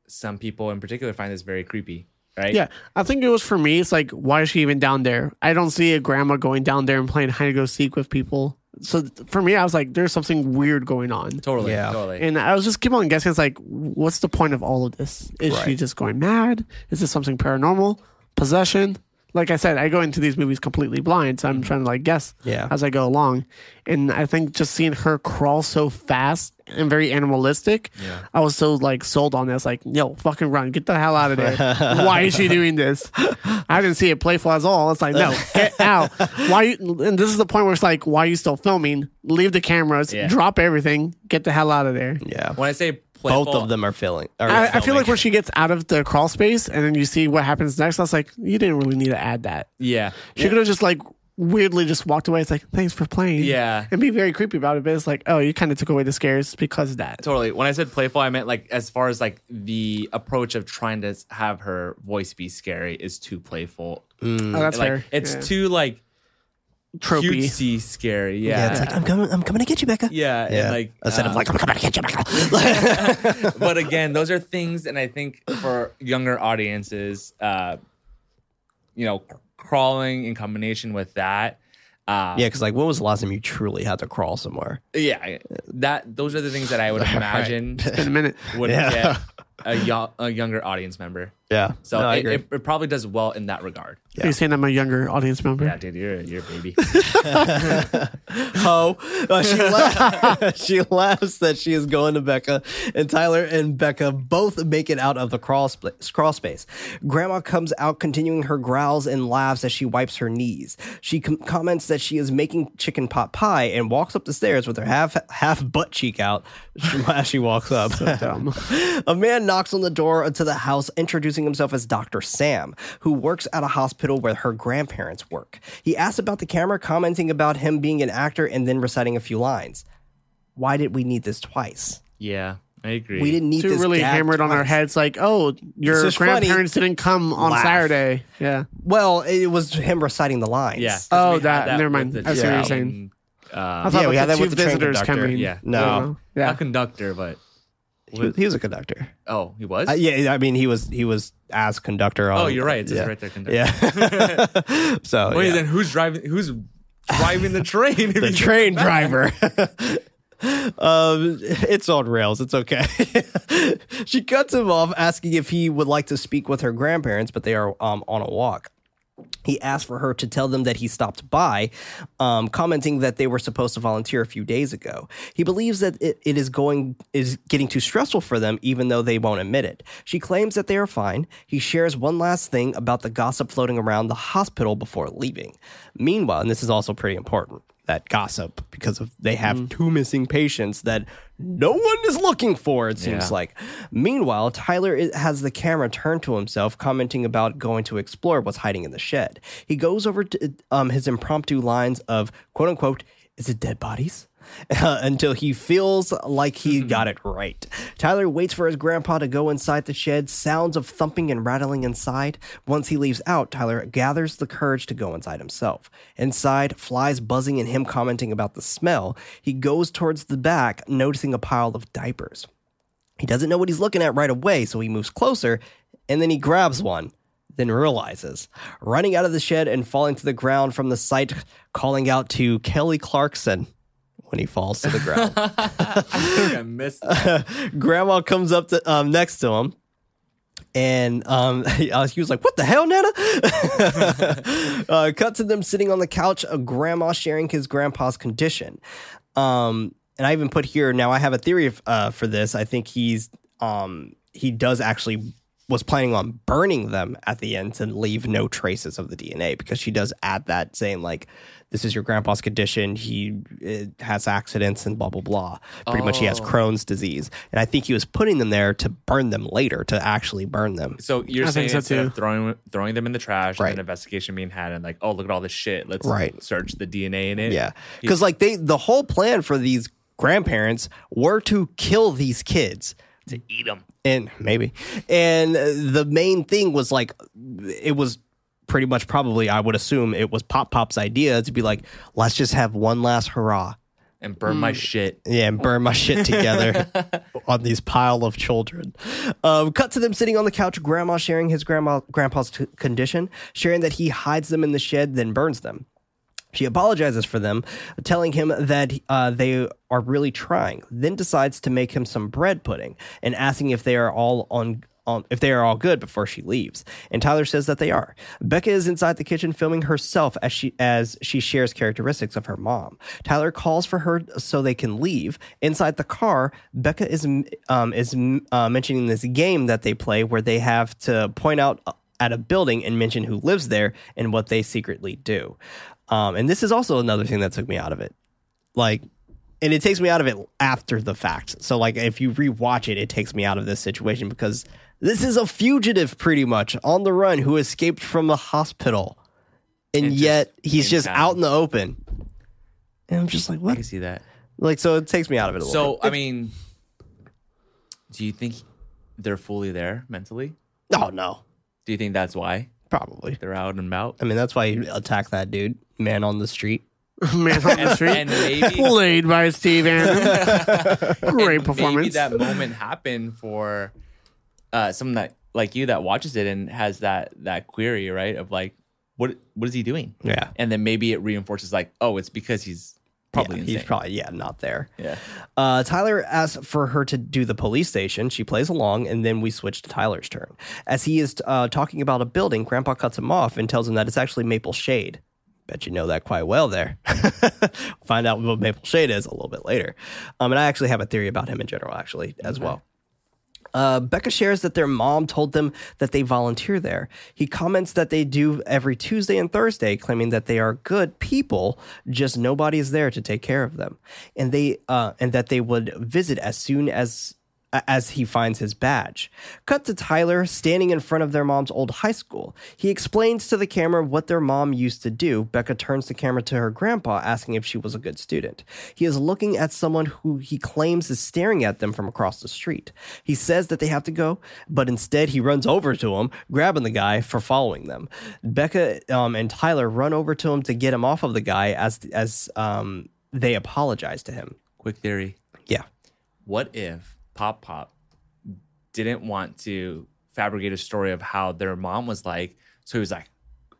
some people in particular find this very creepy. right? Yeah, I think it was for me. It's like, why is she even down there? I don't see a grandma going down there and playing hide and go seek with people. So for me, I was like, there's something weird going on. totally, Yeah. totally. And I was just keep on guessing. It's like, what's the point of all of this? Is she just going mad? Is this something paranormal? Possession? Like I said, I go into these movies completely blind, so I'm mm-hmm. trying to like guess Yeah. as I go along. And I think just seeing her crawl so fast and very animalistic, Yeah. I was so like sold on this. Like, yo, fucking run, get the hell out of there. Why is she doing this? I didn't see it playful at all. It's like, no, get out. Why? You, and this is the point where it's like, why are you still filming? Leave the cameras, Yeah. drop everything, get the hell out of there. Yeah. when I say playful, Both of them are filling. Are I, I feel filming. like when she gets out of the crawl space and then you see what happens next, I was like, you didn't really need to add that. yeah, She could have just like weirdly just walked away. It's like, thanks for playing. Yeah. And be very creepy about it. But it's like, oh, you kind of took away the scares because of that. totally. When I said playful, I meant like as far as like the approach of trying to have her voice be scary is too playful. Oh, that's like fair. it's Yeah. too like tropey. cutesy scary. Yeah, Yeah, it's like I'm coming. I'm coming to get you, Becca. yeah, Yeah. And like Instead uh, of like I'm coming to get you, Becca. but again, those are things, and I think for younger audiences, uh, you know, crawling in combination with that, uh, yeah, because like, when was the last time you truly had to crawl somewhere? yeah, that those are the things that I would imagine In a minute. would Yeah. get a, yo- a younger audience member. Yeah. So No, it, it, it probably does well in that regard. Yeah. Are you saying I'm a younger audience member? Yeah, dude, you're you're a baby. Ho. Uh, she, la- she laughs that she is going to Becca, and Tyler and Becca both make it out of the crawl, sp- crawl space. Grandma comes out, continuing her growls and laughs as she wipes her knees. She com- comments that she is making chicken pot pie and walks up the stairs with her half half butt cheek out as she walks up. dumb. a man knocks on the door to the house, introducing himself as Dr. Sam, who works at a hospital where her grandparents work. He asks about the camera, commenting about him being an actor, and then reciting a few lines. Why did we need this twice? yeah, I agree. We didn't need Too this really gag hammered on our heads, like, oh, your is funny. grandparents didn't come on Laugh. Saturday. Yeah. Well, it was him reciting the lines. Yeah. 'cause Oh, we had that- never mind. the I see what you're saying. Uh, I thought Yeah, we had that two with the visitors conductor. coming. Yeah. No. I. Yeah. not conductor, but He was, he was a conductor. oh, he was. Uh, yeah, I mean, he was he was as conductor. On, oh, you're right. It says yeah. right there, conductor. Yeah. so Wait, yeah. then who's driving? Who's driving the train? the train driver. um, it's on rails. It's okay. she cuts him off, asking if he would like to speak with her grandparents, but they are um, on a walk. He asked for her to tell them that he stopped by, um, commenting that they were supposed to volunteer a few days ago. He believes that it, it is going is getting too stressful for them, even though they won't admit it. She claims that they are fine. He shares one last thing about the gossip floating around the hospital before leaving. Meanwhile, and this is also pretty important, that gossip because of they have two missing patients that no one is looking for. It seems Yeah. like. Meanwhile, Tyler i- has the camera turned to himself, commenting about going to explore what's hiding in the shed. He goes over to um, his impromptu lines of "quote unquote," "Is it dead bodies?" until he feels like he mm-hmm. got it right. Tyler waits for his grandpa to go inside the shed, sounds of thumping and rattling inside. Once he leaves out, Tyler gathers the courage to go inside himself. Inside, flies buzzing and him commenting about the smell. He goes towards the back, noticing a pile of diapers. He doesn't know what he's looking at right away, so he moves closer and then he grabs one, then realizes, running out of the shed and falling to the ground from the sight, calling out to Kelly Clarkson when he falls to the ground. I think I missed. that. Grandma comes up to um, next to him. And um, he, uh, he was like, "What the hell, Nana?" uh, cut to them sitting on the couch. A grandma sharing his grandpa's condition. Um, and I even put here. Now I have a theory of, uh, for this. I think he's um, he does actually was planning on burning them at the end to leave no traces of the DNA because she does add that saying like this is your grandpa's condition he uh, has accidents and blah blah blah pretty much he has Oh. Crohn's disease and I think he was putting them there to burn them later to actually burn them So you're I saying so instead too. of throwing throwing them in the trash Right. and an investigation being had and like, oh look at all this shit. Let's Right. search the DNA in it. yeah because like they the whole plan for these grandparents were to kill these kids to eat them. and maybe and uh, the main thing was like it was pretty much probably i would assume it was pop pop's idea to be like let's just have one last hurrah and burn my shit. Yeah, and burn my shit together on these pile of children. Um, cut to them sitting on the couch, grandma sharing his grandma grandpa's t- condition, sharing that he hides them in the shed, then burns them. She apologizes for them, telling him that uh, they are really trying. Then decides to make him some bread pudding and asking if they are all on. If they are all good before she leaves, and Tyler says that they are. Becca is inside the kitchen filming herself as she as she shares characteristics of her mom. Tyler calls for her so they can leave. Inside the car, Becca is um, is uh, mentioning this game that they play where they have to point out at a building and mention who lives there and what they secretly do. Um, and this is also another thing that took me out of it. Like, and it takes me out of it after the fact. So, like, if you rewatch it, it takes me out of this situation because this is a fugitive pretty much on the run who escaped from a hospital. And And just yet he's just town. out in the open. And I'm just like, I can see that. Like, so it takes me out of it a little So. I mean, do you think they're fully there mentally? oh, no. Do you think that's why Probably. they're out and about? I mean, that's why you attack that dude, man on the street. Man on the street. and maybe Played by Steve Great and performance. Maybe that moment happened for uh, someone that like you that watches it and has that that query right of like what what is he doing? Yeah. And then maybe it reinforces like oh it's because he's probably yeah, he's probably, yeah, not there. yeah. Uh, Tyler asks for her to do the police station. She plays along, and then we switch to Tyler's turn. As he is uh, talking about a building, Grandpa cuts him off and tells him that it's actually Maple Shade. Bet you know that quite well there. Find out what Maple Shade is a little bit later. Um, and I actually have a theory about him in general, actually, as well. Uh, Becca shares that their mom told them that they volunteer there. He comments that they do every Tuesday and Thursday, claiming that they are good people, just nobody is there to take care of them, and they uh, and that they would visit as soon as as he finds his badge. Cut to Tyler standing in front of their mom's old high school. He explains to the camera what their mom used to do. Becca turns the camera to her grandpa, asking if she was a good student. He is looking at someone who he claims is staring at them from across the street. He says that they have to go, but instead he runs over to him, grabbing the guy for following them. Becca um, and Tyler run over to him to get him off of the guy as as um, they apologize to him. Quick theory. Yeah. What if Pop Pop didn't want to fabricate a story of how their mom was like? So he was like,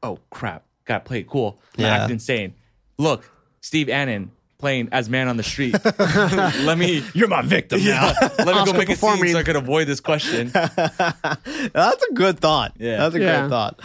"Oh crap, got played cool, Yeah. act insane." Look, Steve Annan playing as man on the street. Let me. You're my victim now. Let me go Oscar make a scene performing. so I could avoid this question. That's a good thought. Yeah. That's a Yeah. great thought.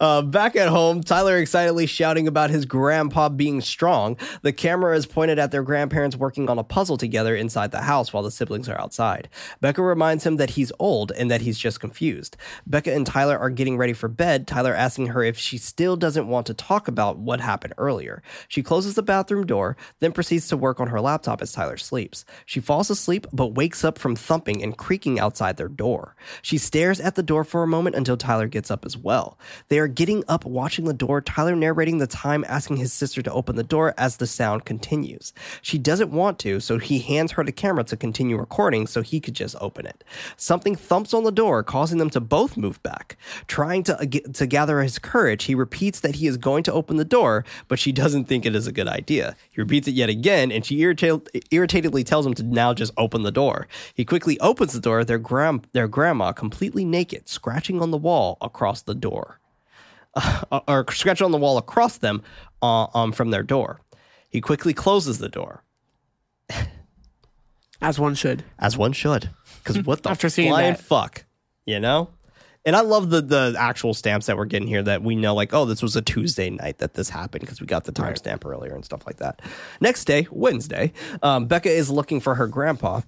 Uh, back at home, Tyler excitedly shouting about his grandpa being strong. The camera is pointed at their grandparents working on a puzzle together inside the house while the siblings are outside. Becca reminds him that he's old and that he's just confused. Becca and Tyler are getting ready for bed, Tyler asking her if she still doesn't want to talk about what happened earlier. She closes the bathroom door, then proceeds to work on her laptop as Tyler sleeps. She falls asleep but wakes up from thumping and creaking outside their door. She stares at the door for a moment until Tyler gets up as well. They are getting up watching the door, Tyler narrating the time asking his sister to open the door as the sound continues. She doesn't want to, so he hands her the camera to continue recording so he could just open it. Something thumps on the door, causing them to both move back. Trying to, uh, to gather his courage, he repeats that he is going to open the door, but she doesn't think it is a good idea. He repeats it yet again, and she irritate, irritatedly tells him to now just open the door. He quickly opens the door, their, gram, their grandma completely naked, scratching on the wall across the door uh, or scratch on the wall across them uh, um, from their door. He quickly closes the door, As one should. as one should. Because what the After seeing flying that. fuck, you know? And I love the the actual stamps that we're getting here that we know, like, oh, this was a Tuesday night that this happened because we got the timestamp earlier and stuff like that. Next day, Wednesday, um, Becca is looking for her grandpa.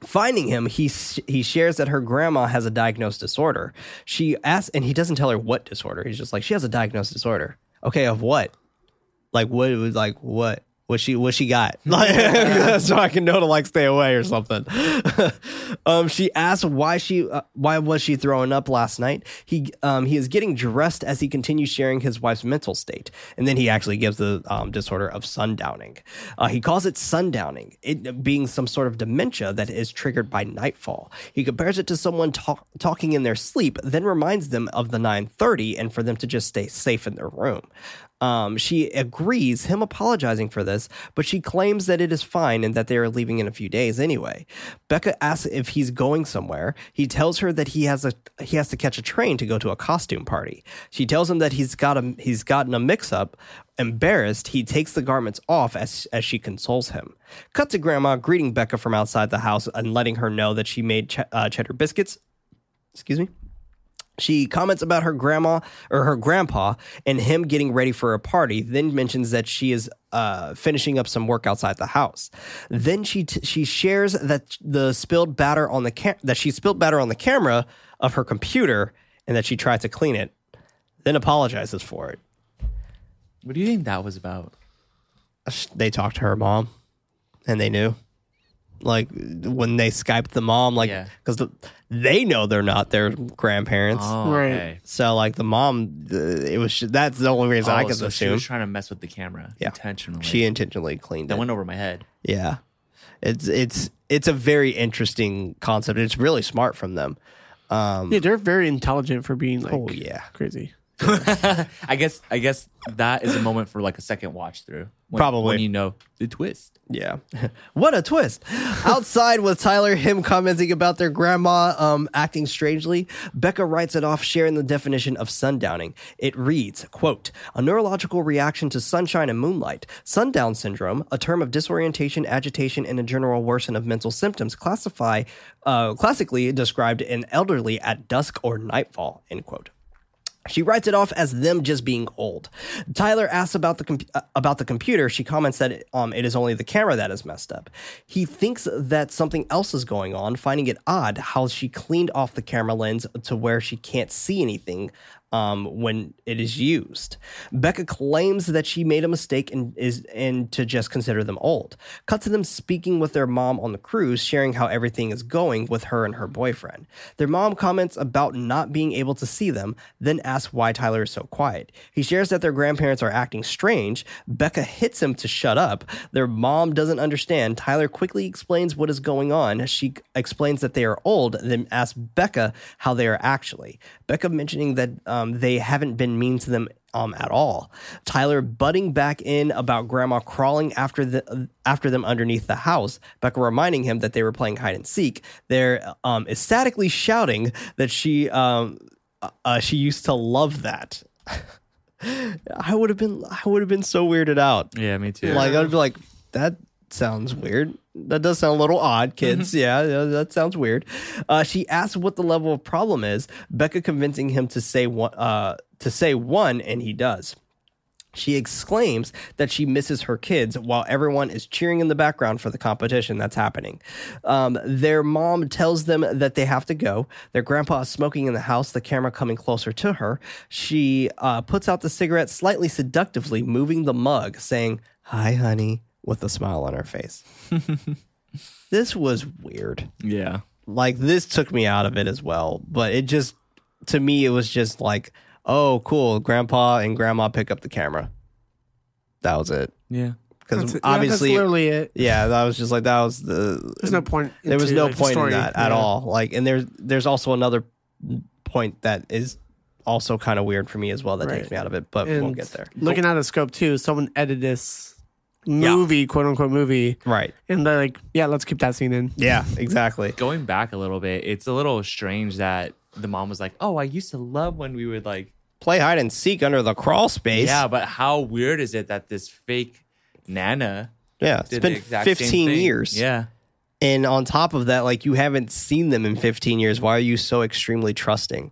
Finding him, he he shares that her grandma has a diagnosed disorder. She asks, and he doesn't tell her what disorder. He's just like, she has a diagnosed disorder. Okay, of what? Like what? Was like what? What she what she got? Like so I can know to like stay away or something. um, she asks why she uh, why was she throwing up last night? He um he is getting dressed as he continues sharing his wife's mental state, and then he actually gives the um, disorder of sundowning. Uh, he calls it sundowning, it being some sort of dementia that is triggered by nightfall. He compares it to someone talk, talking in their sleep, then reminds them of the 9:30 and for them to just stay safe in their room. Um, she agrees, him apologizing for this, but she claims that it is fine and that they are leaving in a few days anyway. Becca asks if he's going somewhere. He tells her that he has a he has to catch a train to go to a costume party. She tells him that he's got a he's gotten a mix up. Embarrassed, he takes the garments off as as she consoles him. Cut to Grandma greeting Becca from outside the house and letting her know that she made ch- uh, cheddar biscuits. Excuse me. She comments about her grandma or her grandpa and him getting ready for a party. Then mentions that she is uh, finishing up some work outside the house. Then she t- she shares that the spilled batter on the cam- that she spilled batter on the camera of her computer and that she tried to clean it. Then apologizes for it. What do you think that was about? They talked to her mom, and they knew. Like when they Skyped the mom, like Yeah. because the they know they're not their grandparents. Oh, Right. okay. So like the mom, uh, it was that's the only reason I Oh, could so she assume was trying to mess with the camera Yeah. intentionally. she intentionally cleaned that it. went over my head. yeah, it's it's it's a very interesting concept. It's really smart from them. Um, Yeah, they're very intelligent for being like oh yeah, crazy. I guess I guess that is a moment for like a second watch through. When, Probably. when you know the twist. yeah. what a twist! Outside with Tyler, him commenting about their grandma um, acting strangely. Becca writes it off, sharing the definition of sundowning. It reads, "quote A neurological reaction to sunshine and moonlight. Sundown syndrome, a term of disorientation, agitation, and a general worsen of mental symptoms, classify uh, classically described in elderly at dusk or nightfall." End quote. She writes it off as them just being old. Tyler asks about the com- uh, about the computer. She comments that um, it is only the camera that is messed up. He thinks that something else is going on, finding it odd how she cleaned off the camera lens to where she can't see anything um, when it is used. Becca claims that she made a mistake and is and to just consider them old. Cut to them speaking with their mom on the cruise, sharing how everything is going with her and her boyfriend. Their mom comments about not being able to see them, then asks why Tyler is so quiet. He shares that their grandparents are acting strange. Becca hits him to shut up. Their mom doesn't understand. Tyler quickly explains what is going on. She explains that they are old, then asks Becca how they are actually. Becca mentioning that they haven't been mean to them um, at all. Tyler butting back in about grandma crawling after the after them underneath the house. Becca reminding him that they were playing hide and seek. They're um, ecstatically shouting that she um, uh, she used to love that. I would have been I would have been so weirded out. Yeah, me too. Like I'd be like, that sounds weird. That does sound a little odd, kids. yeah, yeah, that sounds weird. Uh, she asks what the level of problem is. Becca convincing him to say one, uh, to say one, and he does. She exclaims that she misses her kids while everyone is cheering in the background for the competition that's happening. Um, their mom tells them that they have to go. Their grandpa is smoking in the house, the camera coming closer to her. She uh, puts out the cigarette slightly seductively, moving the mug, saying, Hi, honey, with a smile on her face. this was weird yeah. like this took me out of it as well but it just to me it was just like oh cool grandpa and grandma pick up the camera that was it Yeah. because That's it. Yeah, obviously that's literally it. yeah that was just like that was the There's no point. there was no like, the point in story. that at Yeah. all like and there's there's also another point that is also kind of weird for me as well that takes me out of it but And we'll get there Looking at the scope too, someone edited this movie, quote unquote movie, right and they're like, "Yeah, let's keep that scene in." yeah exactly Going back a little bit, it's a little strange that the mom was like, "Oh, I used to love when we would like." play hide and seek under the crawl space Yeah, but how weird is it that this fake Nana yeah it's been the exact same 15 years Yeah. And on top of that, like you haven't seen them in 15 years. Why are you so extremely trusting?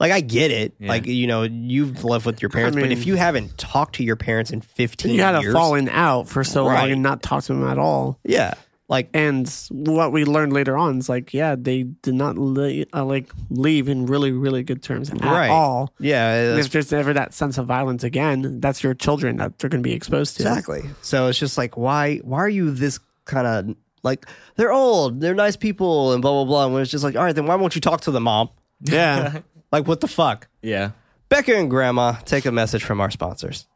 Like I get it. Yeah. Like you know, you've lived with your parents, but mean- if you haven't talked to your parents in 15 You had a years, falling out for so Right. long and not talked to them at all. yeah, like And what we learned later on is like, yeah, they did not le- uh, like leave in really, really good terms at right, all. Yeah, And if there's ever that sense of violence again, that's your children that they're going to be exposed to. exactly. So it's just like, why? Why are you this kind of like? They're old, they're nice people, and blah blah blah. And it's just like, all right, then why won't you talk to the mom? Yeah. Like, what the fuck? Yeah. Becca and Grandma take a message from our sponsors.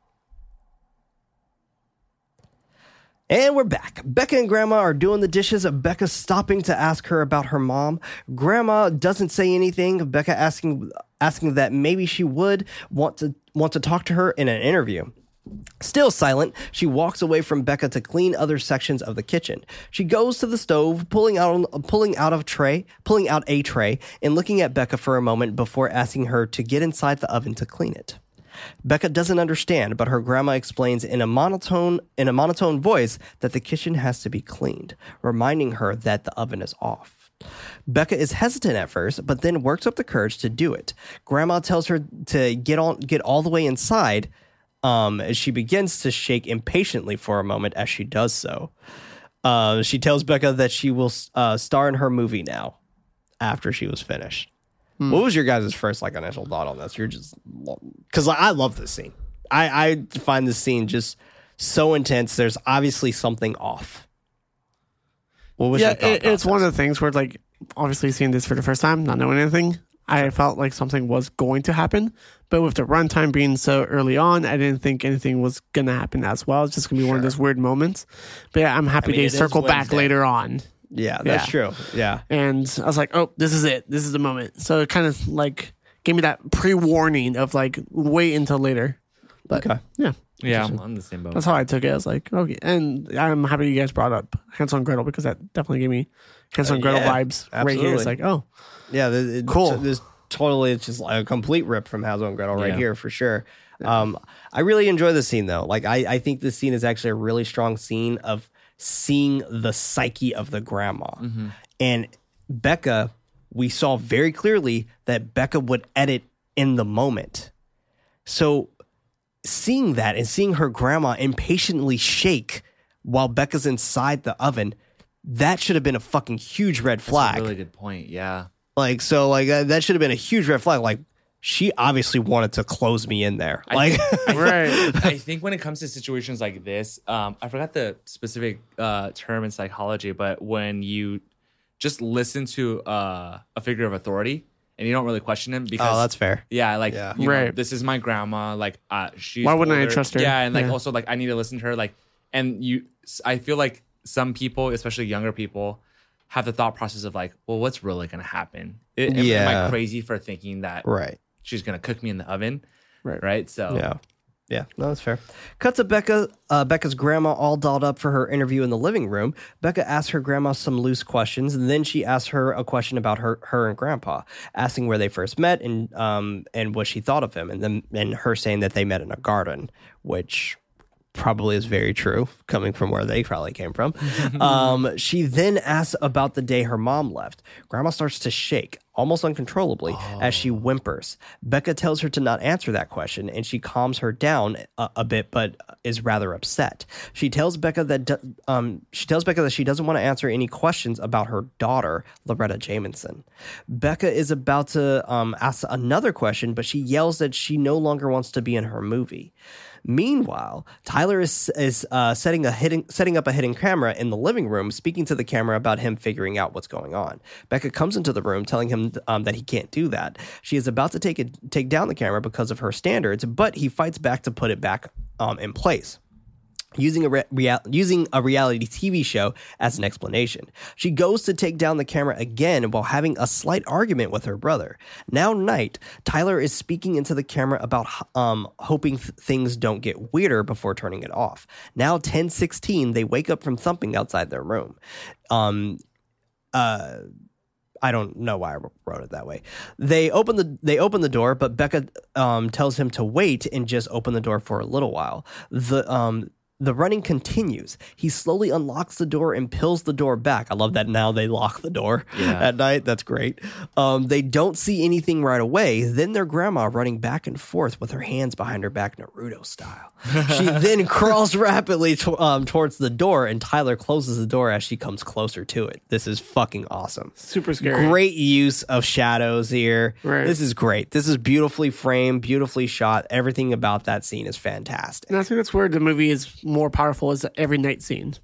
And we're back. Becca and Grandma are doing the dishes. Becca stopping to ask her about her mom. Grandma doesn't say anything. Becca asking asking that maybe she would want to want to talk to her in an interview. Still silent, she walks away from Becca to clean other sections of the kitchen. She goes to the stove, pulling out pulling out of tray, pulling out a tray, and looking at Becca for a moment before asking her to get inside the oven to clean it. Becca doesn't understand, but her grandma explains in a monotone in a monotone voice that the kitchen has to be cleaned, reminding her that the oven is off. Becca is hesitant at first, but then works up the courage to do it. Grandma tells her to get on get all the way inside. Um, as she begins to shake impatiently for a moment as she does so. Uh, she tells Becca that she will uh, star in her movie now after she was finished. What was your guys' first like initial thought on this? You're just because I love this scene. I, I find this scene just so intense. There's obviously something off. What was yeah, it, it's one of the things where, like, obviously seeing this for the first time, not knowing anything, I felt like something was going to happen. But with the runtime being so early on, I didn't think anything was going to happen as well. It's just going to be one of those weird moments. But yeah, I'm happy mean, it they circle back later on. Yeah, that's Yeah. true. Yeah, And I was like, oh, this is it. This is the moment. So it kind of like gave me that pre warning of like, wait until later. But Okay. yeah, Yeah, I'm on the same boat. that's how I took it. I was like, okay. And I'm happy you guys brought up Hansel and Gretel because that definitely gave me Hansel and Gretel Uh, yeah, vibes right here. It's like, oh, yeah. it- Cool. This totally, it's just like a complete rip from Hansel and Gretel right Yeah. here for sure. Um, I really enjoy the scene though. Like, I, I think this scene is actually a really strong scene of seeing the psyche of the grandma and Becca. We saw very clearly that Becca would edit in the moment. So seeing that and seeing her grandma impatiently shake while Becca's inside the oven, that should have been a fucking huge red That's a flag. really good point. Yeah. Like so, like uh, that should have been a huge red flag. Like she obviously wanted to close me in there. I Like right. I think when it comes to situations like this, um, I forgot the specific uh, term in psychology, but when you just listen to uh, a figure of authority and you don't really question him because oh, that's fair. yeah, like Yeah. you know, Right. this is my grandma. Like, uh, she's Why wouldn't I trust her? Yeah, and like Yeah. also like I need to listen to her. Like, and you, I feel like some people, especially younger people, have the thought process of like, well, what's really gonna happen? I- am- Am, I crazy for thinking that Right. she's gonna cook me in the oven? Right. Right. So Yeah. Yeah, no, that's fair. Cut to Becca. Uh, Becca's grandma all dolled up for her interview in the living room. Becca asks her grandma some loose questions, and then she asks her a question about her, her and grandpa, asking where they first met and um and what she thought of him, and then and her saying that they met in a garden, which probably is very true, coming from where they probably came from. um, she then asks about the day her mom left. Grandma starts to shake, almost uncontrollably, as she whimpers. Becca tells her to not answer that question, and she calms her down a, a bit, but is rather upset. She tells Becca that do- um, she tells Becca that she doesn't want to answer any questions about her daughter, Loretta Jamison. Becca is about to um, ask another question, but she yells that she no longer wants to be in her movie. Meanwhile, Tyler is is uh, setting a hidden setting up a hidden camera in the living room, speaking to the camera about him figuring out what's going on. Becca comes into the room, telling him um, that he can't do that. She is about to take it take down the camera because of her standards, but he fights back to put it back um, in place using a re- real- using a reality TV show as an explanation. She goes to take down the camera again while having a slight argument with her brother. Now night, Tyler is speaking into the camera about um hoping th- things don't get weirder before turning it off. Now 10:16, they wake up from thumping outside their room. Um uh I don't know why I wrote it that way. They open the they open the door, but Becca um, tells him to wait and just open the door for a little while. The um the running continues. He slowly unlocks the door and pulls the door back. I love that now they lock the door Yeah. at night. That's great. Um, they don't see anything right away. Then their grandma running back and forth with her hands behind her back, Naruto style. She then crawls rapidly to, um, towards the door, and Tyler closes the door as she comes closer to it. This is fucking awesome. Super scary. Great use of shadows here. Right. This is great. This is beautifully framed, beautifully shot. Everything about that scene is fantastic. And I think that's where the movie is more powerful is the every night scene.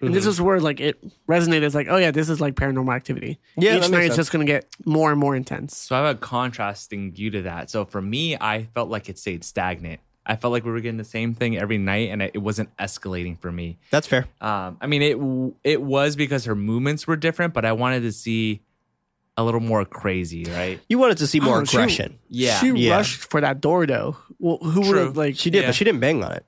And Mm-hmm. this is where like it resonated as like, oh yeah, this is like paranormal activity. Yeah, Each night it's just gonna get more and more intense. So I have a contrasting view to that. So for me, I felt like it stayed stagnant. I felt like we were getting the same thing every night, and it it wasn't escalating for me. That's fair. Um, I mean, it it was because her movements were different, but I wanted to see a little more crazy, right? You wanted to see more Oh, she- Yeah, She Yeah. rushed for that door though. Well, who would have like She did, Yeah. but she didn't bang on it.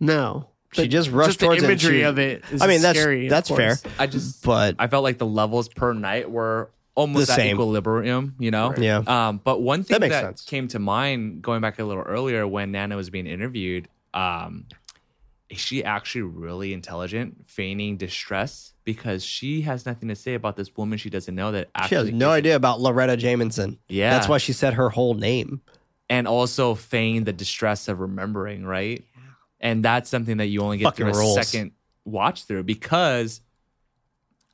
No. She just rushed the towards it and imagery she- of it. Is I mean, that's scary, of that's fair, course. I just but I felt like the levels per night were almost The at same. equilibrium, you know? Yeah. Um, but one thing That that, makes sense. came to mind going back a little earlier when Nana was being interviewed, um, is she actually really intelligent, feigning distress? Because she has nothing to say about this woman she doesn't know that she actually has no idea about Loretta Jamison. Yeah. that's why she said her whole name. and also feign the distress of remembering, right? And that's something that you only get Fucking through a rules. second watch through because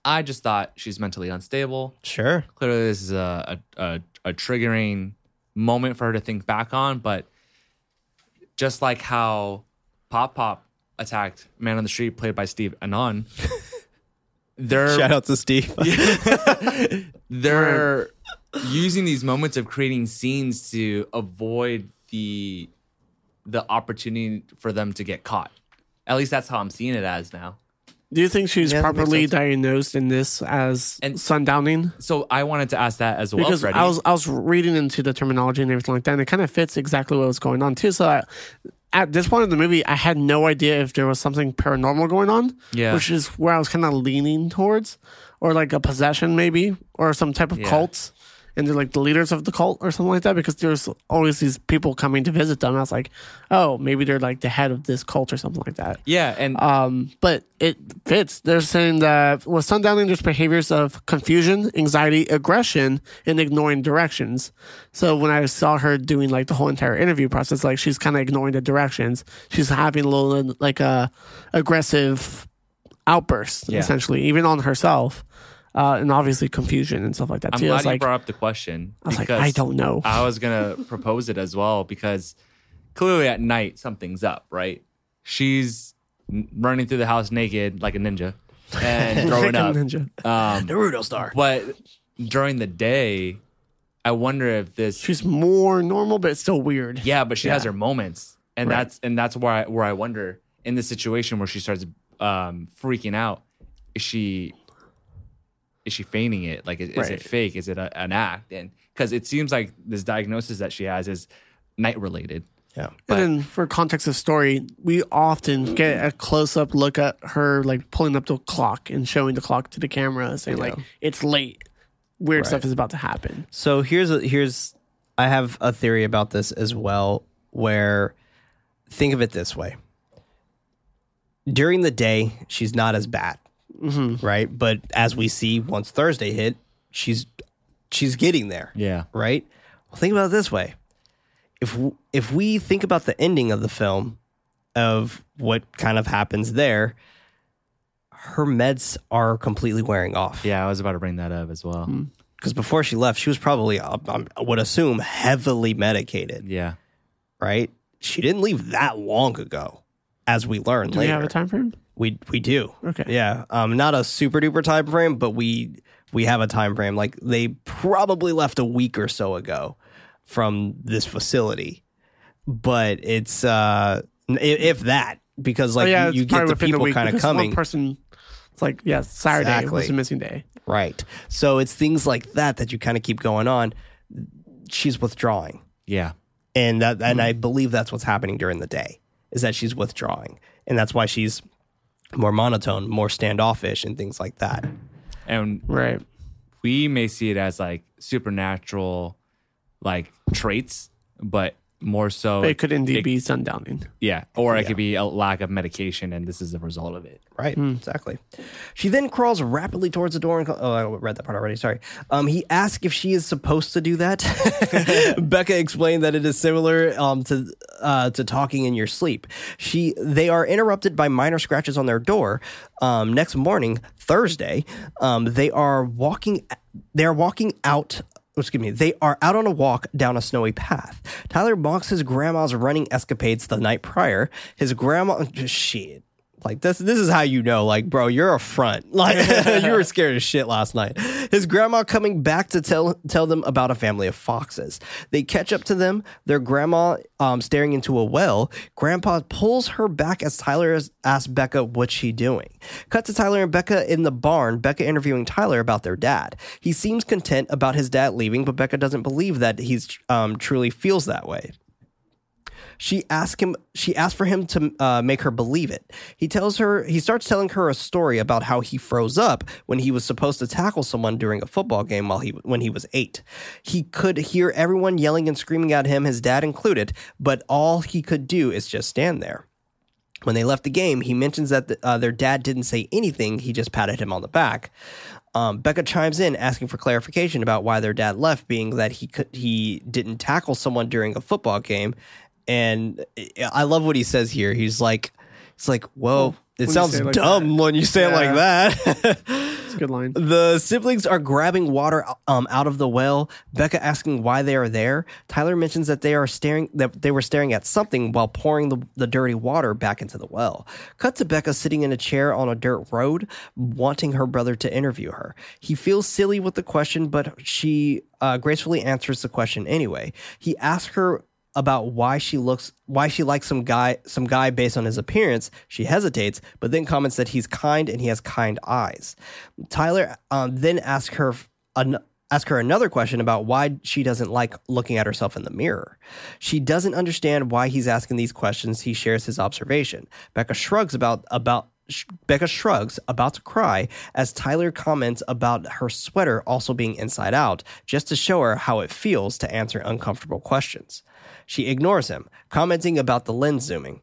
I just thought she's mentally unstable. Sure, Clearly, this is a, a, a, a triggering moment for her to think back on. But just like how Pop Pop attacked Man on the Street, played by Steve Anon, they're shout out to Steve. they're using these moments of creating scenes to avoid the the opportunity for them to get caught. At least that's how I'm seeing it as now. Do you think she's Yeah, properly diagnosed in this as And- sundowning? So I wanted to ask that as well, Because Freddie. I was I was reading into the terminology and everything like that, and it kind of fits exactly what was going on too. So I, at this point in the movie, I had no idea if there was something paranormal going on, Yeah. which is where I was kind of leaning towards, or like a possession maybe, or some type of Yeah. cult, and they're like the leaders of the cult or something like that. Because there's always these people coming to visit them. I was like, oh, maybe they're like the head of this cult or something like that. yeah, and Um, but it fits. They're saying that with sundowning, there's behaviors of confusion, anxiety, aggression, and ignoring directions. So when I saw her doing like the whole entire interview process, like she's kind of ignoring the directions. She's having a little like a aggressive outburst, Yeah. essentially, even on herself, uh, and obviously confusion and stuff like that I'm too. Glad was you like, brought up the question. I was like, I don't know. I was gonna propose it as well because clearly at night something's up, right? She's running through the house naked like a ninja and throwing Freaking up. ninja. Um, Naruto star. but during the day, I wonder if this. She's more normal, but it's still weird. yeah, but she has her moments, and Right. that's and that's where I where I wonder in the situation where she starts um, freaking out. Is she is she feigning it? Like, is, is it fake? Is it a, an act? And because it seems like this diagnosis that she has is night related. Yeah, And then for context of story, we often get a close up look at her like pulling up the clock and showing the clock to the camera, saying like it's late. Weird Right. stuff is about to happen. So here's a, here's I have a theory about this as well. Where think of it this way: during the day, she's not as bad, right? But as we see, once Thursday hit, she's she's getting there, Yeah. right? Well, think about it this way: if if we think about the ending of the film, of what kind of happens there, her meds are completely wearing off Yeah, I was about to bring that up as well. because before she left, she was probably, uh, um, I would assume, heavily medicated, Yeah. right? She didn't leave that long ago, as we learned Do we have a time frame? We we do. Okay. Yeah. Um, not a super duper time frame, but we we have a time frame. Like they probably left a week or so ago from this facility, but it's uh, if that because like oh, yeah, you, you get the people kind of because coming. One person, it's like yeah, Saturday was Exactly. a missing day. Right. So it's things like that that you kind of keep going on. She's withdrawing. Yeah. And that and I believe that's what's happening during the day is that she's withdrawing. And that's why she's more monotone, more standoffish and things like that. And Right. we may see it as like supernatural like traits, but more so it could indeed be sundowning. yeah, or it could be a lack of medication and this is the result of it. Right, exactly. She then crawls rapidly towards the door and call- oh, I read that part already. Sorry. Um, he asks if she is supposed to do that. Becca explained that it is similar um, to uh, to talking in your sleep. She they are interrupted by minor scratches on their door. Um, next morning, Thursday, um, they are walking. They are walking out. Excuse me. They are out on a walk down a snowy path. Tyler mocks his grandma's running escapades the night prior. His grandma, shit. Like this, this is how you know, like, bro, you're a front. Like you were scared as shit last night. His grandma coming back to tell tell them about a family of foxes. They catch up to them. Their grandma um, staring into a well. Grandpa pulls her back as Tyler asked Becca what's she doing. Cut to Tyler and Becca in the barn. Becca interviewing Tyler about their dad. He seems content about his dad leaving, but Becca doesn't believe that he's um, truly feels that way. She asked him. She asked for him to uh, make her believe it. He tells her. He starts telling her a story about how he froze up when he was supposed to tackle someone during a football game while he when he was eight. He could hear everyone yelling and screaming at him, his dad included, but all he could do is just stand there. When they left the game, he mentions that the, uh, their dad didn't say anything. He just patted him on the back. Um, Becca chimes in asking for clarification about why their dad left, being that he could he didn't tackle someone during a football game. And I love what he says here. He's like, it's like, whoa, it sounds like dumb when you say it like that. It's a good line. The siblings are grabbing water um, out of the well. Becca asking why they are there. Tyler mentions that they are staring that they were staring at something while pouring the, the dirty water back into the well. Cut to Becca sitting in a chair on a dirt road, wanting her brother to interview her. He feels silly with the question, but she uh, gracefully answers the question anyway. He asks her about why she looks why she likes some guy some guy based on his appearance. She hesitates but then comments that he's kind and he has kind eyes. Tyler um, then asks her an, ask her another question about why she doesn't like looking at herself in the mirror. She doesn't understand why he's asking these questions. He shares his observation. Becca shrugs about about Becca shrugs, about to cry, as Tyler comments about her sweater also being inside out, just to show her how it feels to answer uncomfortable questions. She ignores him, commenting about the lens zooming.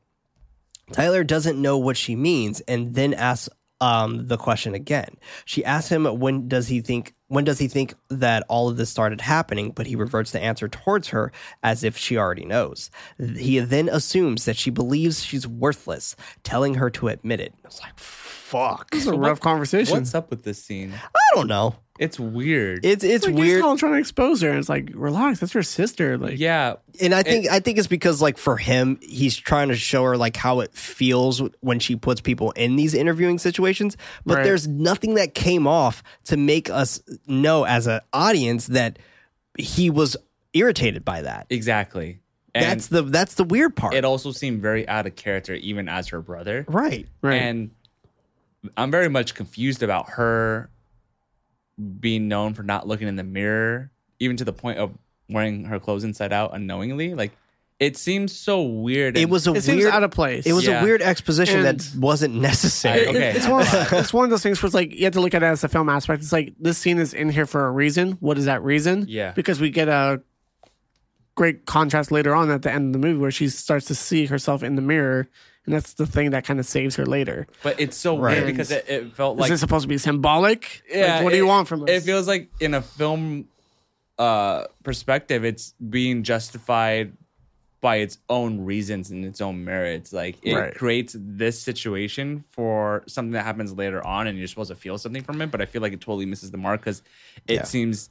Tyler doesn't know what she means and then asks um, the question again. She asks him when does he think when does he think that all of this started happening, but he reverts the answer towards her as if she already knows. He then assumes that she believes she's worthless, telling her to admit it. It's like fuck. This is a rough conversation. What's up with this scene? I don't know. It's weird. It's it's It's like, weird. He's all trying to expose her, and it's like, relax, that's your sister. Like, yeah, and I think I think it's because like for him, he's trying to show her like how it feels when she puts people in these interviewing situations. But Right. there's nothing that came off to make us know as an audience that he was irritated by that. exactly. And that's the that's the weird part. it also seemed very out of character, even as her brother. right. right. And I'm very much confused about her being known for not looking in the mirror, even to the point of wearing her clothes inside out unknowingly. Like it seems so weird. It was a it weird out of place. It was Yeah. a weird exposition And- that wasn't necessary. I- okay. It's one, of, it's one of those things where it's like you have to look at it as a film aspect. It's like this scene is in here for a reason. What is that reason? Yeah. Because we get a great contrast later on at the end of the movie where she starts to see herself in the mirror, and that's the thing that kind of saves her later. but it's so Right. weird because it, it felt Is like this supposed to be symbolic? yeah. Like, what do you it- want from us? It feels like in a film uh perspective, it's being justified by its own reasons and its own merits. Like it Right. creates this situation for something that happens later on, and you're supposed to feel something from it. But I feel like it totally misses the mark because it Yeah. seems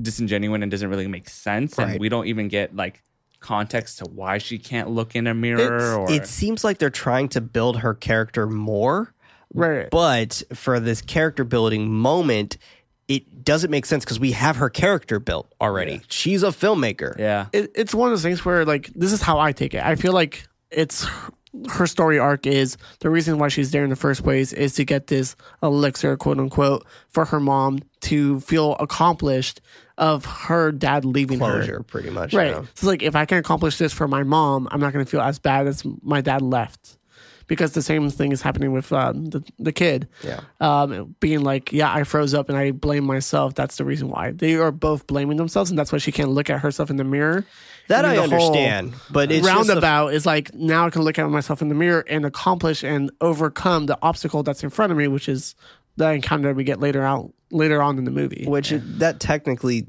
disingenuous and doesn't really make sense, Right. and we don't even get like context to why she can't look in a mirror. or it seems like they're trying to build her character more right. but for this character building moment it doesn't make sense because we have her character built already she's a filmmaker yeah, it, it's one of those things where like this is how I take it. I feel like it's her story arc is the reason why she's there in the first place is to get this elixir, quote unquote, for her mom to feel accomplished of her dad leaving closure her. pretty much Right. know? So it's like if I can accomplish this for my mom, I'm not going to feel as bad as my dad left. Because the same thing is happening with um, the the kid, Yeah. um, being like, "Yeah, I froze up and I blame myself. That's the reason why." They are both blaming themselves, and that's why she can't look at herself in the mirror. That i then the understand but it's just a- roundabout is like now I can look at myself in the mirror and accomplish and overcome the obstacle that's in front of me, which is the encounter we get later out later on in the movie. which it- that technically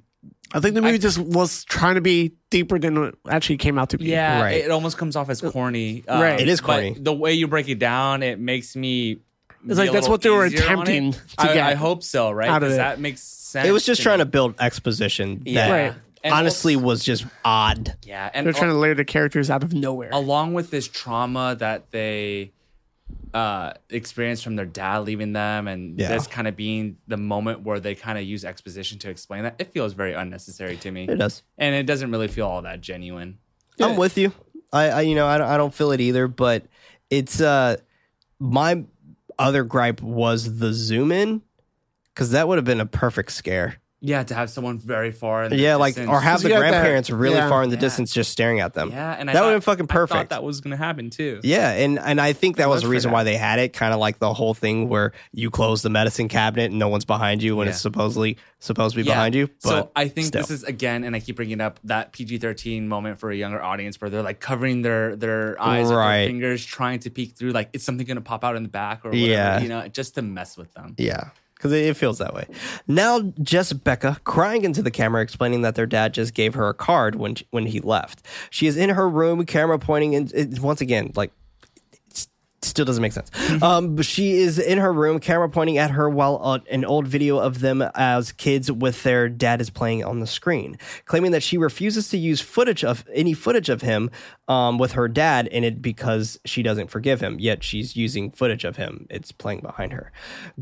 I think the movie just was trying to be deeper than it actually came out to be. Yeah, Right. it almost comes off as corny. Uh, Right. It is but corny. the way you break it down, it makes me. It's like that's what they were attempting to I, get I hope so, right? out of 'Cause that makes sense. it was just trying me. to build exposition that Yeah. Right. And honestly also- was just odd yeah, and They're trying to layer the characters out of nowhere. along with this trauma that they uh experienced from their dad leaving them and Yeah. this kind of being the moment where they kind of use exposition to explain that it feels very unnecessary to me it does and it doesn't really feel all that genuine I'm with you. I, I you know I don't, I don't feel it either, but it's uh my other gripe was the zoom in because that would have been a perfect scare. Yeah, to have someone very far. In the Yeah, like distance. or have the you got that- grandparents really yeah. far in the Yeah. distance just staring at them. Yeah, and I that would thought- have been fucking I thought perfect. that was gonna happen too. Yeah, and and I think that was the for reason that. why they had it, kind of like the whole thing where you close the medicine cabinet and no one's behind you when Yeah. it's supposedly supposed to be Yeah. behind you. But so I think still. this is again, and I keep bringing up that PG thirteen moment for a younger audience where they're like covering their their eyes with Right. their fingers, trying to peek through. Like, is something gonna pop out in the back or whatever? Yeah. You know, just to mess with them. Yeah, because it, feels that way. Now, Jess Becca crying into the camera, explaining that their dad just gave her a card when when he left. She is in her room, camera pointing, and it, once again, like. Still doesn't make sense. Um, but she is in her room, camera pointing at her while uh, an old video of them as kids with their dad is playing on the screen, claiming that she refuses to use footage of any footage of him um, with her dad in it because she doesn't forgive him. Yet she's using footage of him. It's playing behind her.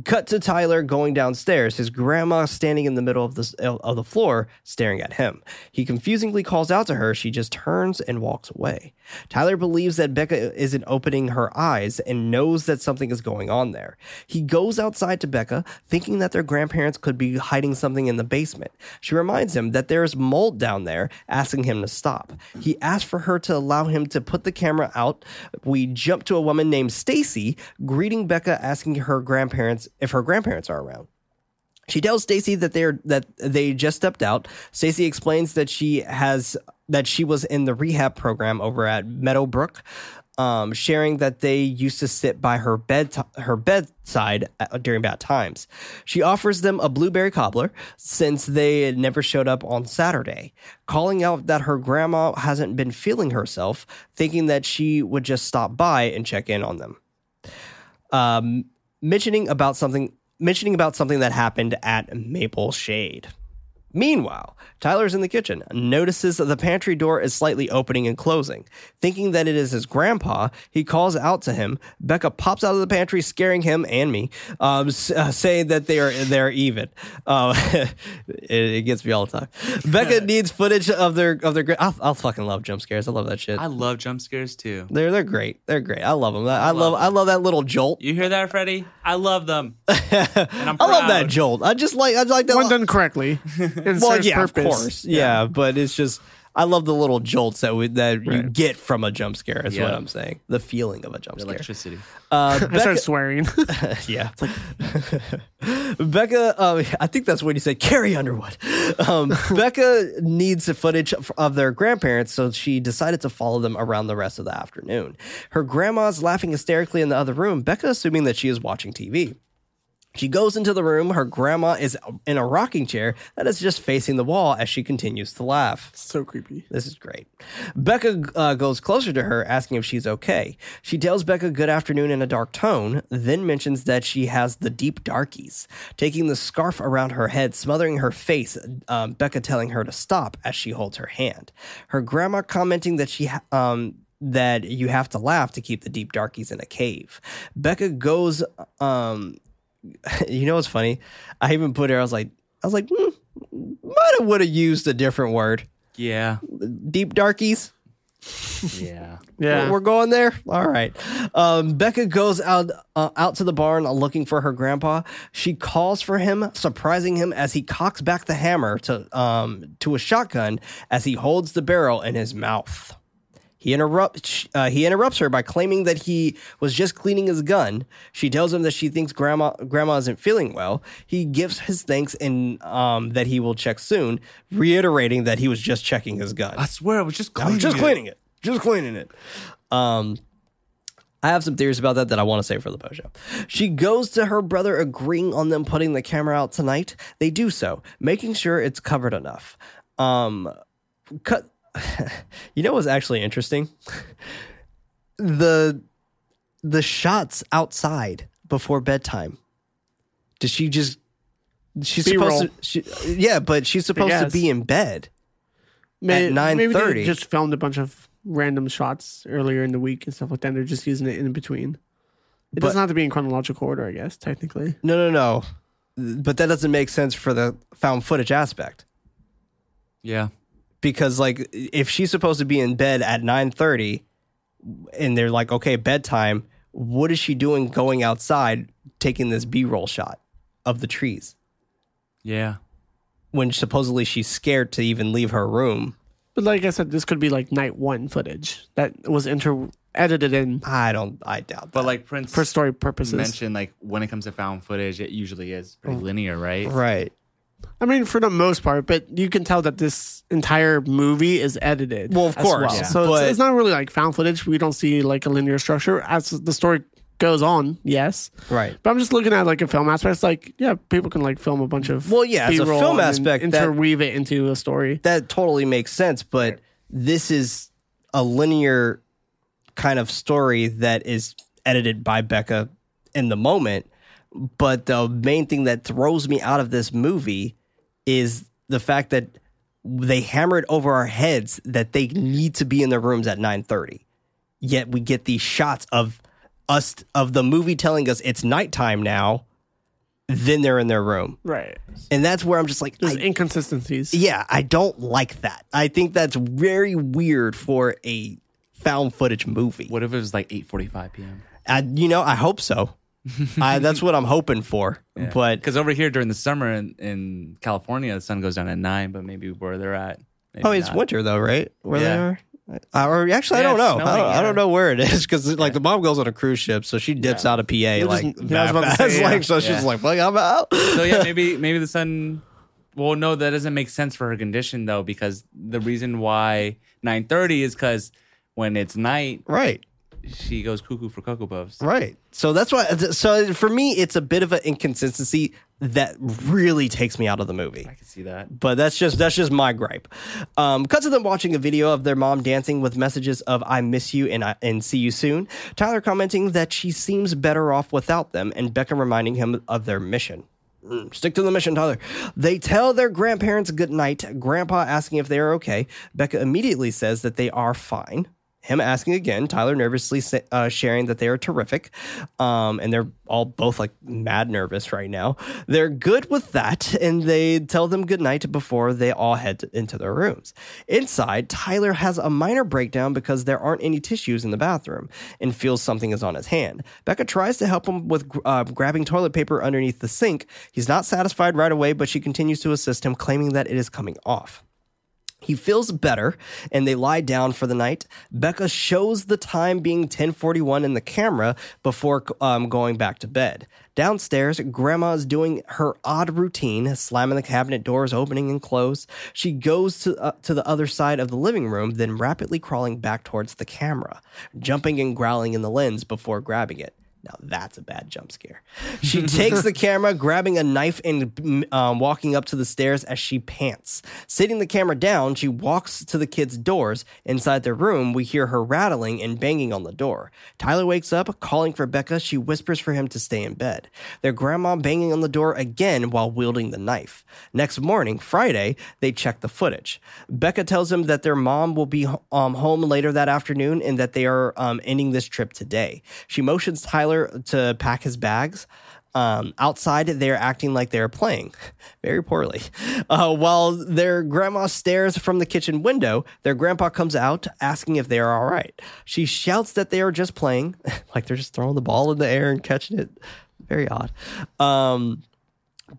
Cut to Tyler going downstairs. His grandma standing in the middle of the of the floor, staring at him. He confusingly calls out to her. She just turns and walks away. Tyler believes that Becca isn't opening her eyes and knows that something is going on there. He goes outside to Becca, thinking that their grandparents could be hiding something in the basement. She reminds him that there is mold down there, asking him to stop. He asks for her to allow him to put the camera out. We jump to a woman named Stacy greeting Becca, asking her grandparents if her grandparents are around. She tells Stacy that they're that they just stepped out. Stacy explains that she has that she was in the rehab program over at Meadowbrook, um, sharing that they used to sit by her bed her bedside at- during bad times. She offers them a blueberry cobbler since they never showed up on Saturday, calling out that her grandma hasn't been feeling herself, thinking that she would just stop by and check in on them um, mentioning about something mentioning about something that happened at Maple Shade. Meanwhile, Tyler's in the kitchen, notices that the pantry door is slightly opening and closing. Thinking that it is his grandpa, he calls out to him. Becca pops out of the pantry, scaring him and me, um, s- uh, saying that they are they're even. Uh, it, it gets me all the time. Becca needs footage of their of their. gra- I'll, I'll fucking love jump scares. I love that shit. I love jump scares too. They're they're great. They're great. I love them. I, love I love that little jolt. You hear that, Freddy? I love them. and I'm I love that jolt. I just like I like that. When done correctly, it well, yeah, purpose. of course, yeah, but it's just I love the little jolts that we, that you get from a jump scare. Is what I'm saying. The feeling of a jump scare. Electricity. Uh, I Becca, start swearing. yeah, Becca. Uh, I think that's what you said. Carrie Underwood. Um, Becca needs the footage of- of their grandparents, so she decided to follow them around the rest of the afternoon. Her grandma's laughing hysterically in the other room. Becca assuming that she is watching TV. She goes into the room. Her grandma is in a rocking chair that is just facing the wall as she continues to laugh. so creepy. This is great. Becca uh, goes closer to her, asking if she's okay. She tells Becca good afternoon in a dark tone, then mentions that she has the deep darkies. Taking the scarf around her head, smothering her face, um, Becca telling her to stop as she holds her hand. Her grandma commenting that she ha- um, that you have to laugh to keep the deep darkies in a cave. Becca goes. Um, you know what's funny? I even put it. I was like, I was like, hmm, might have would have used a different word Yeah. deep darkies. Yeah. Yeah. We're going there. All right. Um, Becca goes out uh, out to the barn looking for her grandpa. She calls for him, surprising him as he cocks back the hammer to um to a shotgun as he holds the barrel in his mouth. He interrupts. Uh, he interrupts her by claiming that he was just cleaning his gun. She tells him that she thinks grandma grandma isn't feeling well. He gives his thanks and um, that he will check soon, reiterating that he was just checking his gun. I swear, I was just I cleaning was just it. cleaning it. Just cleaning it. Um, I have some theories about that that I want to say for the post show. She goes to her brother, agreeing on them putting the camera out tonight. They do so, making sure it's covered enough. Um, cut. you know what's actually interesting? the the shots outside before bedtime. Does she just? She's B-roll. supposed to. She, yeah, but she's supposed to be in bed. May- Maybe 9:30. they just filmed a bunch of random shots earlier in the week and stuff like that. And they're just using it in between. It But- doesn't have to be in chronological order, I guess. Technically, No, no, no. But that doesn't make sense for the found footage aspect Yeah. Because, like, if she's supposed to be in bed at nine thirty, and they're like, okay, bedtime. What is she doing going outside taking this B roll shot of the trees? Yeah. when supposedly she's scared to even leave her room. But like I said, this could be like night one footage that was inter edited in I don't. I doubt that. But like Prince for story purposes. mentioned, like when it comes to found footage, it usually is pretty mm. linear, right? right. I mean, for the most part, but you can tell that this entire movie is edited. Well, of course, well. yeah. So it's, it's not really like found footage. We don't see like a linear structure as the story goes on. Yes, Right. but I'm just looking at like a film aspect. It's like, yeah, people can like film a bunch of Well, yeah, as a B-roll film aspect, that- interweave it into a story. That totally makes sense. But this is a linear kind of story that is edited by Becca in the moment. But the main thing that throws me out of this movie is the fact that they hammered over our heads that they need to be in their rooms at 9:30. Yet we get these shots of us of the movie telling us it's nighttime now. Then they're in their room. Right. And that's where I'm just like, There's I- inconsistencies. yeah, I don't like that. I think that's very weird for a found footage movie. What if it was like 8:45 p.m.? I, you know, I hope so. I, that's what I'm hoping for. But because over here during the summer in, in California, the sun goes down at nine, but maybe where they're at. maybe oh, it's not. winter though, right? Where Yeah. they are. Uh, or actually, Yeah, I don't it's know. I don't, I don't know where it is because like the mom goes on a cruise ship, so she dips out of PA just- like yeah, I was that fast. say, yeah. like so she's Yeah. like, "Fuck, I'm out." So yeah, maybe maybe the sun. Well, no, that doesn't make sense for her condition though, because the reason why 9:30 is because when it's night, right. She goes cuckoo for cocoa puffs. Right. So that's why. So for me, it's a bit of an inconsistency that really takes me out of the movie. I can see that. But that's just that's just my gripe. Um, cuts of them watching a video of their mom dancing with messages of "I miss you" and I, and "See you soon." Tyler commenting that she seems better off without them, and Becca reminding him of their mission. Mm, Stick to the mission, Tyler. They tell their grandparents good night. Grandpa asking if they are okay. Becca immediately says that they are fine. Him asking again. Tyler nervously uh, sharing that they are terrific, um, and they're all both like mad nervous right now. They're good with that, and they tell them goodnight before they all head into their rooms. Inside, Tyler has a minor breakdown because there aren't any tissues in the bathroom, and feels something is on his hand. Becca tries to help him with uh, grabbing toilet paper underneath the sink. He's not satisfied right away, but she continues to assist him, claiming that it is coming off. He feels better and they lie down for the night. Becca shows the time being 1041 in the camera before um, going back to bed. Downstairs, Grandma is doing her odd routine, slamming the cabinet doors opening and close. She goes to, uh, to the other side of the living room, then rapidly crawling back towards the camera, jumping and growling in the lens before grabbing it. Now that's a bad jump scare. She takes the camera, grabbing a knife and um, walking up to the stairs as she pants. Sitting the camera down, she walks to the kids' doors. Inside their room, we hear her rattling and banging on the door. Tyler wakes up, calling for Becca. She whispers for him to stay in bed. Their grandma banging on the door again while wielding the knife. Next morning, Friday, they check the footage. Becca tells them that their mom will be um, home later that afternoon and that they are um, ending this trip today. She motions Tyler to pack his bags. Um, outside, they're acting like they're playing very poorly. Uh, while their grandma stares from the kitchen window, their grandpa comes out asking if they are all right. She shouts that they are just playing, like they're just throwing the ball in the air and catching it. Very odd. Um,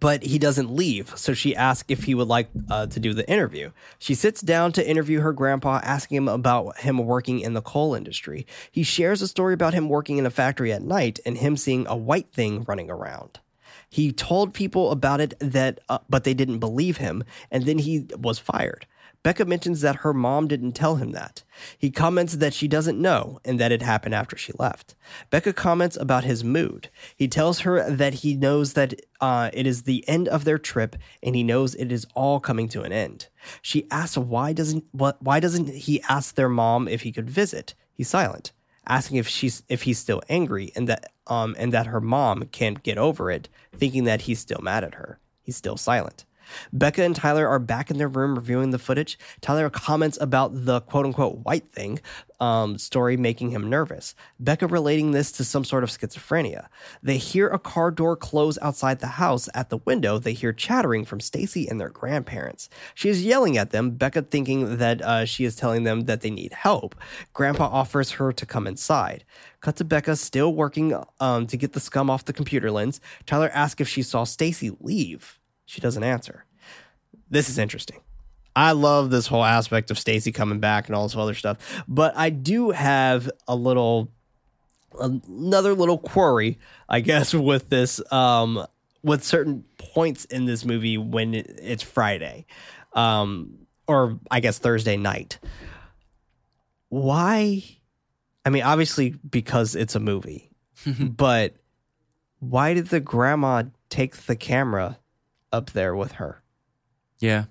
but he doesn't leave. So she asks if he would like uh, to do the interview. She sits down to interview her grandpa, asking him about him working in the coal industry. He shares a story about him working in a factory at night and him seeing a white thing running around. He told people about it that, uh, but they didn't believe him, and then he was fired. Becca mentions that her mom didn't tell him that. He comments that she doesn't know and that it happened after she left. Becca comments about his mood. He tells her that he knows that uh, it is the end of their trip and he knows it is all coming to an end. She asks why doesn't why doesn't he ask their mom if he could visit? He's silent, asking if she's if he's still angry and that um and that her mom can't get over it, thinking that he's still mad at her. He's still silent. Becca and Tyler are back in their room reviewing the footage. Tyler comments about the quote unquote white thing um, story making him nervous. Becca relating this to some sort of schizophrenia. They hear a car door close outside the house. At the window, they hear chattering from Stacy and their grandparents. She is yelling at them, Becca thinking that uh, she is telling them that they need help. Grandpa offers her to come inside. Cut to Becca still working um, to get the scum off the computer lens. Tyler asks if she saw Stacy leave. She doesn't answer. this is interesting. I love this whole aspect of Stacy coming back and all this other stuff, but I do have a little, another little query, I guess, with this, um, with certain points in this movie when it's Friday, um, or I guess Thursday night. Why? I mean, obviously because it's a movie, but why did the grandma take the camera up there with her? Yeah.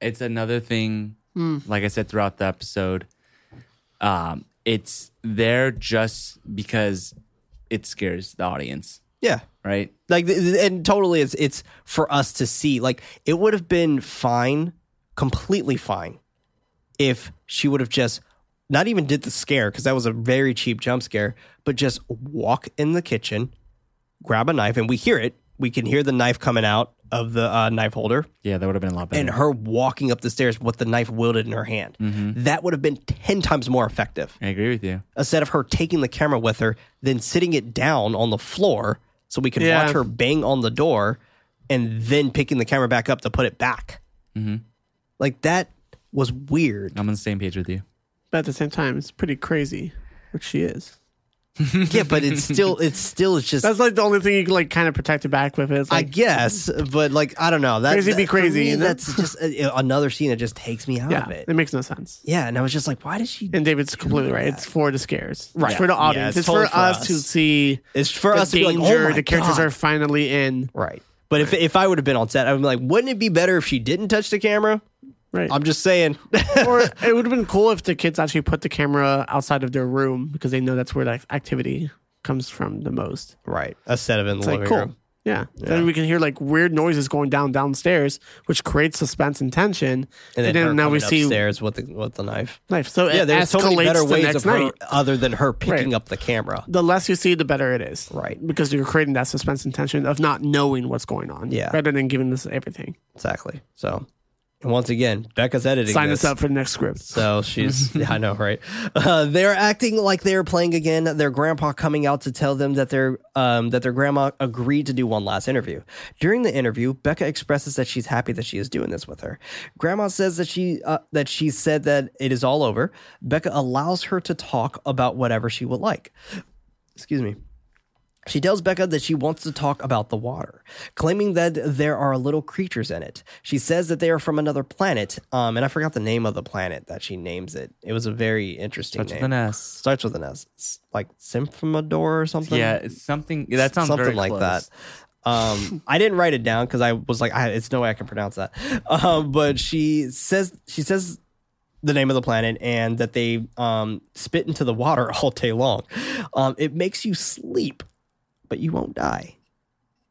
It's another thing, Hmm. like I said throughout the episode. Um, it's there just because it scares the audience, Yeah, right? like th- th- and totally it's it's for us to see like it would have been fine completely fine if she would have just not even did the scare because that was a very cheap jump scare but just walk in the kitchen grab a knife and we hear it we can hear the knife coming out of the uh, knife holder Yeah, that would have been a lot better. and her walking up the stairs with the knife wielded in her hand that would have been 10 times more effective I agree with you. instead of her taking the camera with her, then sitting it down on the floor so we could Yeah. watch her bang on the door and then picking the camera back up to put it back. Like that was weird. I'm on the same page with you. But at the same time, it's pretty crazy, which she is. Yeah, but it's still it's still it's just That's like the only thing you can like kind of protect it back with. Is I guess, but like I don't know. That, Crazy be that- for crazy, me, that's just uh, another scene that just takes me out yeah, of it. it makes no sense. Yeah, and I was just like, why did she? And David's completely right. It's for the scares. Right. It's for the Yeah, audience. it's it's totally for us, us. to see It's for us to be like, oh the characters God. are finally in. right. But if if I would have been on set, I would be like, wouldn't it be better if she didn't touch the camera? Right. I'm just saying. or it would have been cool if the kids actually put the camera outside of their room because they know that's where that activity comes from the most. right. A set of in the like living cool. room. Yeah. Then we can hear like weird noises going down downstairs, which creates suspense and tension. and then, her now we see upstairs with the with the knife. knife. So Yeah, there's so many better ways of her other than her picking Right. up the camera. The less you see, the better it is. Right. Because you're creating that suspense and tension of not knowing what's going on. Yeah. Rather than giving us everything. Exactly. So, and once again, Becca's editing. Sign this. us up for the next script. So she's, yeah, I know, right? Uh, they're acting like they're playing again. Their grandpa coming out to tell them that their um, that their grandma agreed to do one last interview. During the interview, Becca expresses that she's happy that she is doing this with her. Grandma says that she uh, that she said that it is all over. Becca allows her to talk about whatever she would like. Excuse me. She tells Becca that she wants to talk about the water, claiming that there are little creatures in it. She says that they are from another planet, um, and I forgot the name of the planet that she names it. It was a very interesting Starts with an S. Starts with an S, It's like Symphomador or something. Yeah, it's something that sounds something very like close. that. Um, I didn't write it down because I was like, I, it's no way I can pronounce that. Um, but she says she says the name of the planet and that they um, spit into the water all day long. Um, it makes you sleep, but you won't die.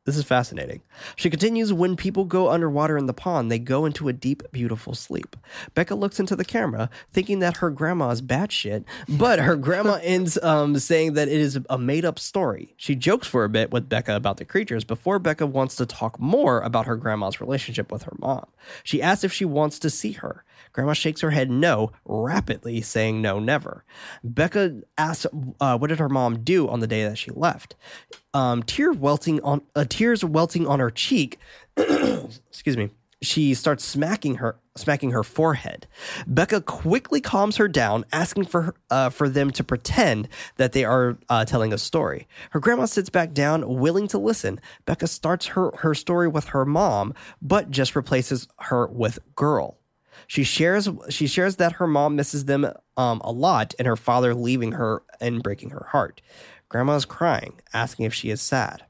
This is fascinating. She continues when people go underwater in the pond, they go into a deep, beautiful sleep. Becca looks into the camera, thinking that her grandma is batshit, but her grandma ends um, saying that it is a made up story. She jokes for a bit with Becca about the creatures before Becca wants to talk more about her grandma's relationship with her mom. She asks if she wants to see her. Grandma shakes her head no, rapidly saying no, never. Becca asks, uh, "What did her mom do on the day that she left?" Um, tear welting on uh, tears welting on her cheek. excuse me. She starts smacking her smacking her forehead. Becca quickly calms her down, asking for uh, for them to pretend that they are uh, telling a story. Her grandma sits back down, willing to listen. Becca starts her her story with her mom, but just replaces her with girl. She shares she shares that her mom misses them um, a lot and her father leaving her and breaking her heart. Grandma is crying, asking if she is sad.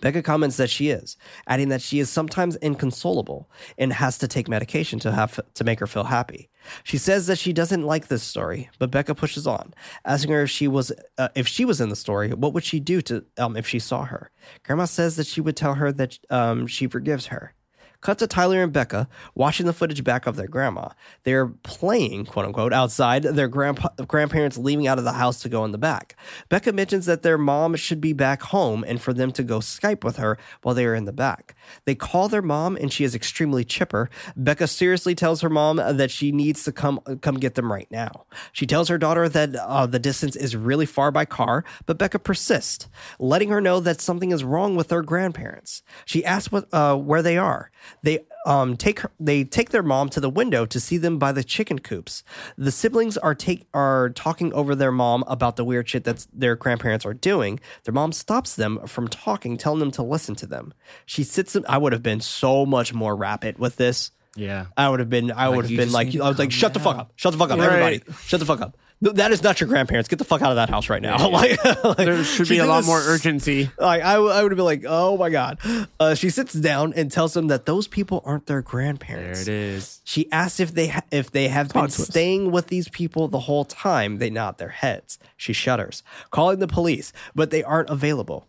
Becca comments that she is, adding that she is sometimes inconsolable and has to take medication to have to make her feel happy. She says that she doesn't like this story, but Becca pushes on, asking her if she was uh, if she was in the story, what would she do to um, if she saw her? Grandma says that she would tell her that um, she forgives her. Cut to Tyler and Becca watching the footage back of their grandma. They're playing, quote unquote, outside, their grandpa- grandparents leaving out of the house to go in the back. Becca mentions that their mom should be back home and for them to go Skype with her while they are in the back. They call their mom and she is extremely chipper. Becca seriously tells her mom that she needs to come come get them right now. She tells her daughter that uh, the distance is really far by car, but Becca persists, letting her know that something is wrong with her grandparents. She asks what uh, where they are. They um take her, they take their mom to the window to see them by the chicken coops. The siblings are take are talking over their mom about the weird shit that their grandparents are doing. Their mom stops them from talking, telling them to listen to them. She sits them. I would have been so much more rapid with this. Yeah. I would have been. I would have been like. I was like, shut the fuck up. Shut the fuck up, Right. everybody. Shut the fuck up. Th- That is not your grandparents. Get the fuck out of that house right now. like, like, There should be a lot this- more urgency. Like I, w- I would have been like, oh my god. Uh, she sits down and tells them that those people aren't their grandparents. There it is. She asks if they ha- if they have been twist. staying with these people the whole time. They nod their heads. She shudders, calling the police, but they aren't available.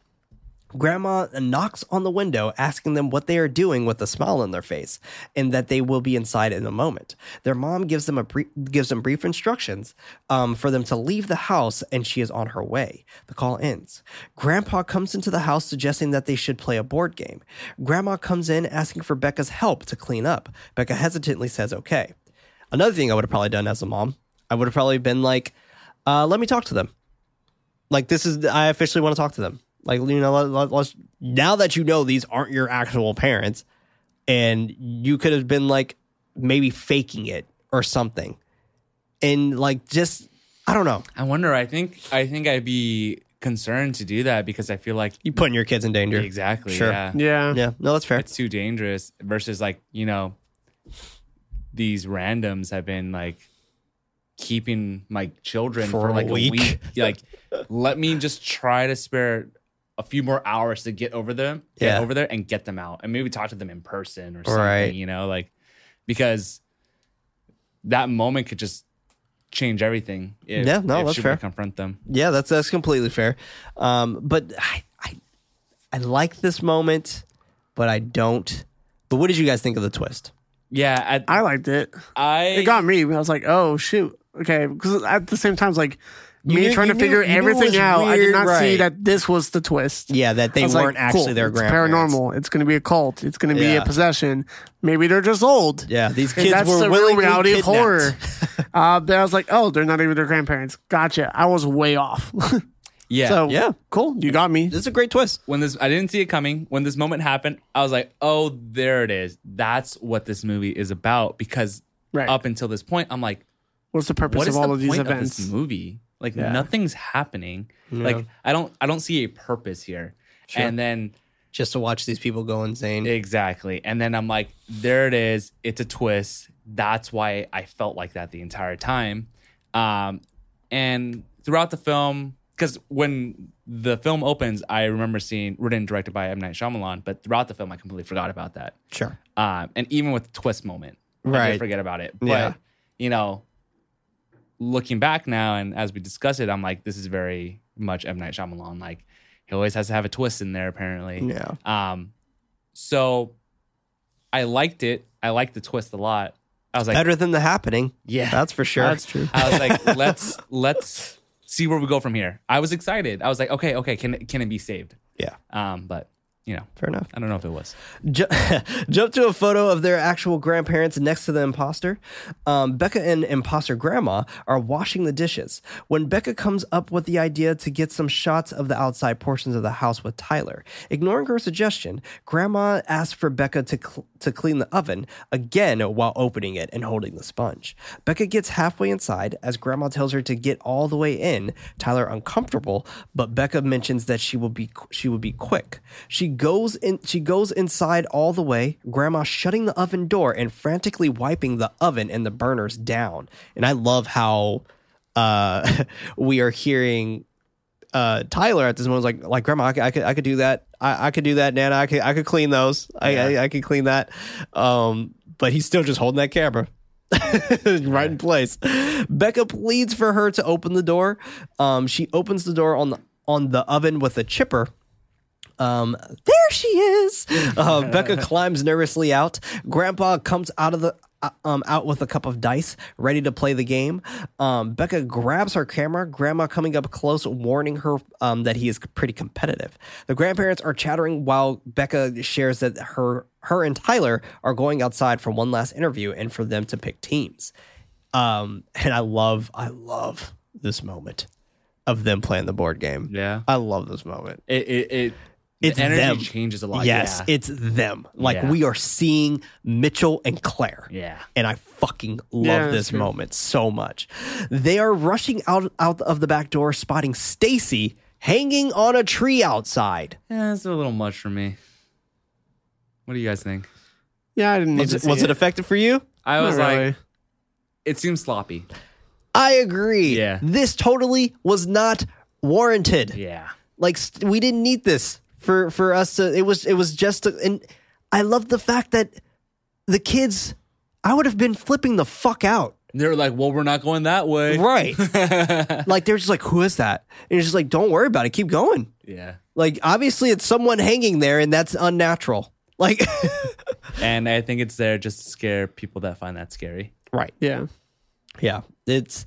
Grandma knocks on the window, asking them what they are doing with a smile on their face, and that they will be inside in a moment. Their mom gives them a brief, gives them brief instructions um, for them to leave the house, and she is on her way. The call ends. Grandpa comes into the house, suggesting that they should play a board game. Grandma comes in, asking for Becca's help to clean up. Becca hesitantly says, "Okay." Another thing I would have probably done as a mom, I would have probably been like, uh, "Let me talk to them." like this is I officially want to talk to them. Like you know, let, let, let's now that you know these aren't your actual parents, and you could have been like maybe faking it or something, and like just I don't know, I wonder. I think. I think I'd be concerned to do that because I feel like you putting your kids in danger. exactly. Sure. Yeah. Yeah. Yeah, no, that's fair. It's too dangerous versus like you know these randoms have been like keeping my children For for, a like week. a week. Like, let me just try to spare a few more hours to get over them, get Yeah. over there, and get them out, and maybe talk to them in person or something. Right. You know, like because that moment could just change everything. If, Yeah, no, if that's fair. Confront them. Yeah, that's that's completely fair. Um, but I, I I like this moment, but I don't. But what did you guys think of the twist? Yeah, I, I liked it. I It got me. I was like, oh shoot. Okay, because at the same time, it's like You me knew- trying to knew- figure you knew it was everything out. I did weird, not see that this was the twist. Yeah, that they I was like, weren't actually cool, their it's grandparents. paranormal. It's going to be a cult. It's going to be Yeah. a possession. Maybe they're just old. Yeah, these kids that's were the real willingly reality of kidnapped. horror. uh, but I was like, oh, they're not even their grandparents. Gotcha. I was way off. yeah. so Yeah. cool. You got me. This is a great twist. when this I didn't see it coming. When this moment happened, I was like, "Oh, there it is. That's what this movie is about." Because Right. up until this point, I'm like, What's the purpose "What of is all the of these point events? of this movie? Like Yeah. nothing's happening. Like I don't I don't see a purpose here." And then Just to watch these people go insane. exactly, and then I'm like, "There it is. It's a twist. That's why I felt like that the entire time." Um, and throughout the film, because when the film opens, I remember seeing written and directed by M Night Shyamalan, but throughout the film, I completely forgot about that. Sure. Um, and even with the twist moment, Right. did forget about it. But Yeah. you know, looking back now and as we discuss it, I'm like, this is very much M Night Shyamalan. Like he always has to have a twist in there, apparently. Yeah. Um, so I liked it. I liked the twist a lot. I was like, Better than the happening. yeah, That's for sure. That's true. I was like, let's let's see where we go from here. I was excited. I was like, okay, okay, can it can it be saved? Yeah. Um, but you know, Fair enough. I don't know if it was. Ju- jump to a photo of their actual grandparents next to the imposter. Um, Becca and imposter grandma are washing the dishes. When Becca comes up with the idea to get some shots of the outside portions of the house with Tyler, ignoring her suggestion, grandma asks for Becca to cl- to clean the oven again while opening it and holding the sponge. Becca gets halfway inside as grandma tells her to get all the way in. Tyler uncomfortable, but Becca mentions that she will be she will be quick. She goes in she goes inside all the way, grandma shutting the oven door and frantically wiping the oven and the burners down. And I love how uh we are hearing uh Tyler at this moment like like grandma I could I could, I could do that. I, I could do that Nana. I could I could clean those. I, I I could clean that. Um but he's still just holding that camera. Right in place. Becca pleads for her to open the door. Um she opens the door on the on the oven with a chipper um, there she is. Uh, Becca climbs nervously out. Grandpa comes out of the uh, um out with a cup of dice, ready to play the game. Um, Becca grabs her camera. Grandma coming up close, warning her um that he is pretty competitive. The grandparents are chattering while Becca shares that her her and Tyler are going outside for one last interview and for them to pick teams. Um, and I love I love this moment of them playing the board game. Yeah. I love this moment. It it it, It's the energy them. changes a lot. Yes, yeah. it's them. Like Yeah. we are seeing Mitchell and Claire. yeah. and I fucking love Yeah, this true. moment so much. They are rushing out out of the back door, spotting Stacy hanging on a tree outside. Yeah, it's a little much for me. What do you guys think? Yeah, I didn't need Was to it, see was it it. effective for you? I Not was like, it seems sloppy. I agree. Yeah. This totally was not warranted. Yeah. Like st- we didn't need this for for us to it was it was just a, and I love the fact that the kids I would have been flipping the fuck out. They're like, well, we're not going that way. Right. like they're just like who is that? And you're just like don't worry about it. Keep going. Yeah. Like obviously it's someone hanging there and that's unnatural. Like And I think it's there just to scare people that find that scary. Right. Yeah. Yeah. It's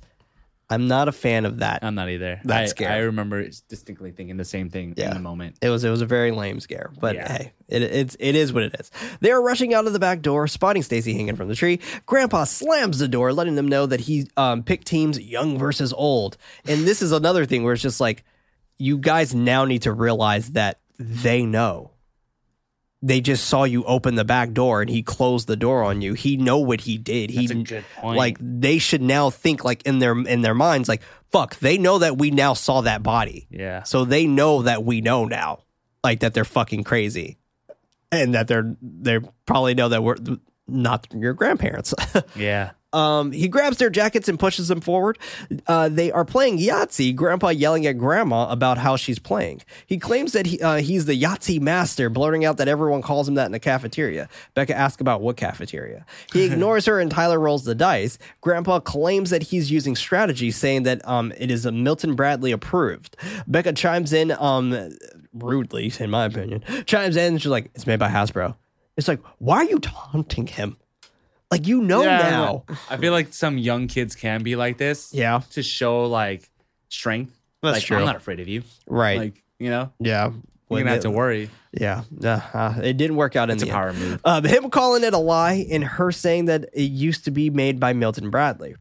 I'm not a fan of that. I'm not either. That I, scare. I remember distinctly thinking the same thing Yeah. in the moment. It was it was a very lame scare, but Yeah. hey, it, it's it is what it is. They are rushing out of the back door, spotting Stacy hanging from the tree. Grandpa slams the door, letting them know that he um, picked teams young versus old. And this is another thing where it's just like, you guys now need to realize that they know. They just saw you open the back door and he closed the door on you. He know what he did. He That's a good point. like they should now think like in their in their minds like fuck. They know that we now saw that body. Yeah. So they know that we know now, like that they're fucking crazy, and that they're they probably know that we're not your grandparents. Yeah. Um, he grabs their jackets and pushes them forward. Uh, they are playing Yahtzee. Grandpa yelling at Grandma about how she's playing. He claims that he, uh, he's the Yahtzee master, blurting out that everyone calls him that in the cafeteria. Becca asks about what cafeteria. He ignores her and Tyler rolls the dice. Grandpa claims that he's using strategy, saying that um, it is a Milton Bradley approved. Becca chimes in um, rudely, in my opinion, chimes in she's like, "It's made by Hasbro." It's like, why are you taunting him? Like you know Yeah, now. I feel like some young kids can be like this. Yeah. To show like strength. That's like, true. I'm not afraid of you. Right. Like, you know, yeah. you're When gonna have they- to worry. Yeah. Uh, uh, it didn't work out in It's a the power end. move. Um, him calling it a lie and her saying that it used to be made by Milton Bradley.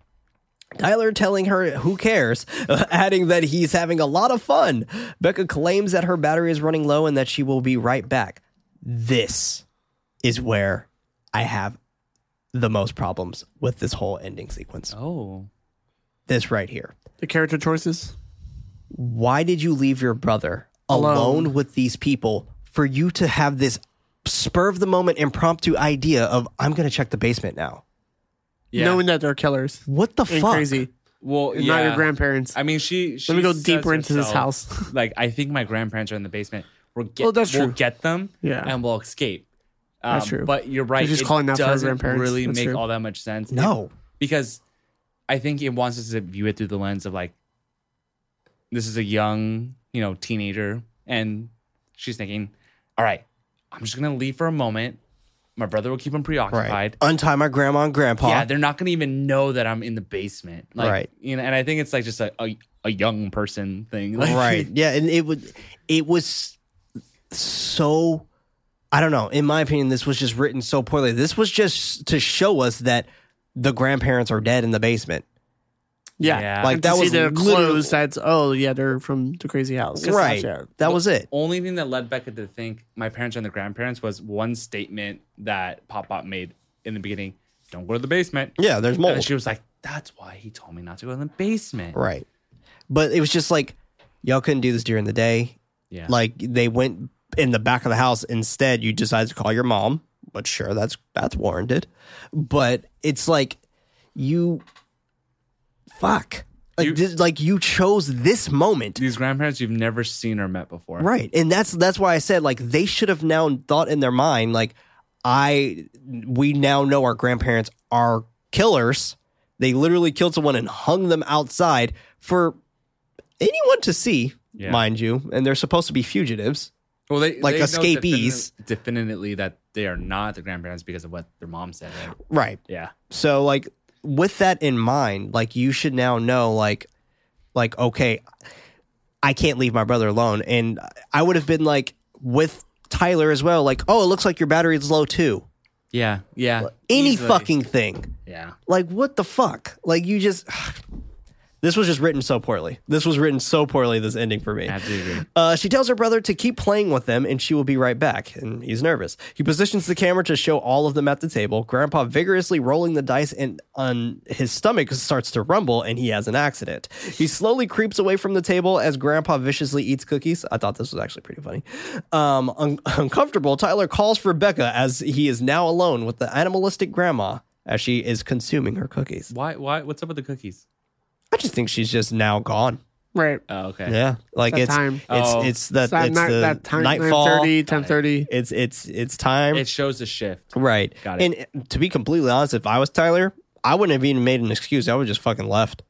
Tyler telling her who cares, adding that he's having a lot of fun. Becca claims that her battery is running low and that she will be right back. This is where I have the most problems with this whole ending sequence. Oh. This right here. The character choices. why did you leave your brother alone, Alone. with these people for you to have this spur of the moment impromptu idea of I'm going to check the basement now? Yeah. Knowing that they're killers. What the Ain't fuck? crazy. well, And yeah. not your grandparents. I mean, she. she Let me go says deeper into this house. like, I think my grandparents are in the basement. We'll get. Well, that's we'll get them. Yeah. And we'll escape. Um, That's true. But you're right. She's it calling out for doesn't grandparents. really That's make true. all that much sense. No. It- because I think it wants us to view it through the lens of like, this is a young, you know, teenager, and she's thinking, "All right, I'm just gonna leave for a moment. My brother will keep him Right. preoccupied." Untie my grandma and grandpa. Yeah, they're not gonna even know that I'm in the basement. Like, Right. You know, and I think it's like just a a, a young person thing. Like, right. Yeah, and it would it was so I don't know. In my opinion, this was just written so poorly. This was just to show us that the grandparents are dead in the basement. yeah. Yeah. Like And that to was their literally- clothes. That's oh yeah, they're from the crazy house. right. Yeah. That was it. only thing that led Becca to think my parents and the grandparents was one statement that Pop Pop made in the beginning: "Don't go to the basement." Yeah, there's And mold. then she was like, "That's why he told me not to go in the basement." Right. But it was just like y'all couldn't do this during the day. Yeah. Like they went in the back of the house instead you decide to call your mom, but sure that's that's warranted. But it's like you fuck. Like You- this- like you chose this moment. these grandparents you've never seen or met before. Right. And that's that's why I said like they should have now thought in their mind like I we now know our grandparents are killers. They literally killed someone and hung them outside for anyone to see, Yeah. mind you, and they're supposed to be fugitives. Well, they Like they escapees. defini- definitely that they are not the grandparents because of what their mom said. Right? Right. Yeah. So like with that in mind, like you should now know like like okay, I can't leave my brother alone and I would have been like with Tyler as well like, "Oh, it looks like your battery is low too." Yeah. Yeah. Any Easily. fucking thing. Yeah. Like what the fuck? Like you just This was just written so poorly. This was written so poorly. This ending for me. I have to agree. Uh, she tells her brother to keep playing with them and she will be right back. And he's nervous. He positions the camera to show all of them at the table. Grandpa vigorously rolling the dice and on his stomach starts to rumble and he has an accident. He slowly creeps away from the table as Grandpa viciously eats cookies. I thought this was actually pretty funny. Um, un- uncomfortable, Tyler calls for Becca as he is now alone with the animalistic grandma as she is consuming her cookies. Why? Why? What's up with the cookies? I just think she's just now gone. Right. Oh, okay. Yeah, like that it's time. it's Oh. it's the It's that, it's night, the that time, nightfall. 9.30, 10.30. It's it's it's time. It shows a shift. right. Got it. And uh, to be completely honest, if I was Tyler, I wouldn't have even made an excuse. I would have just fucking left.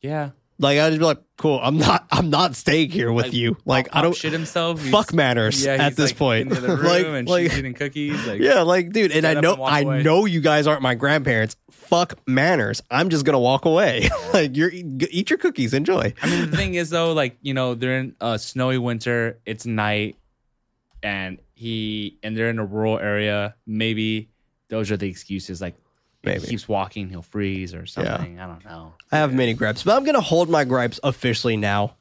Yeah. Like I'd just be like, cool. I'm not. I'm not staying here with you. Like I don't. shit himself. Fuck manners Yeah, at this like, point. into the room like, and like, she's eating cookies. Like, yeah, like, dude. And I know, I away. know you guys aren't my grandparents. Fuck manners. I'm just gonna walk away. like you're eat your cookies. Enjoy. I mean, the thing is though, like you know, they're in a snowy winter. It's night, and he and they're in a rural area. Maybe those are the excuses. Like, Maybe. he keeps walking, he'll freeze or something. I don't know. I have many gripes, but I'm gonna hold my gripes officially now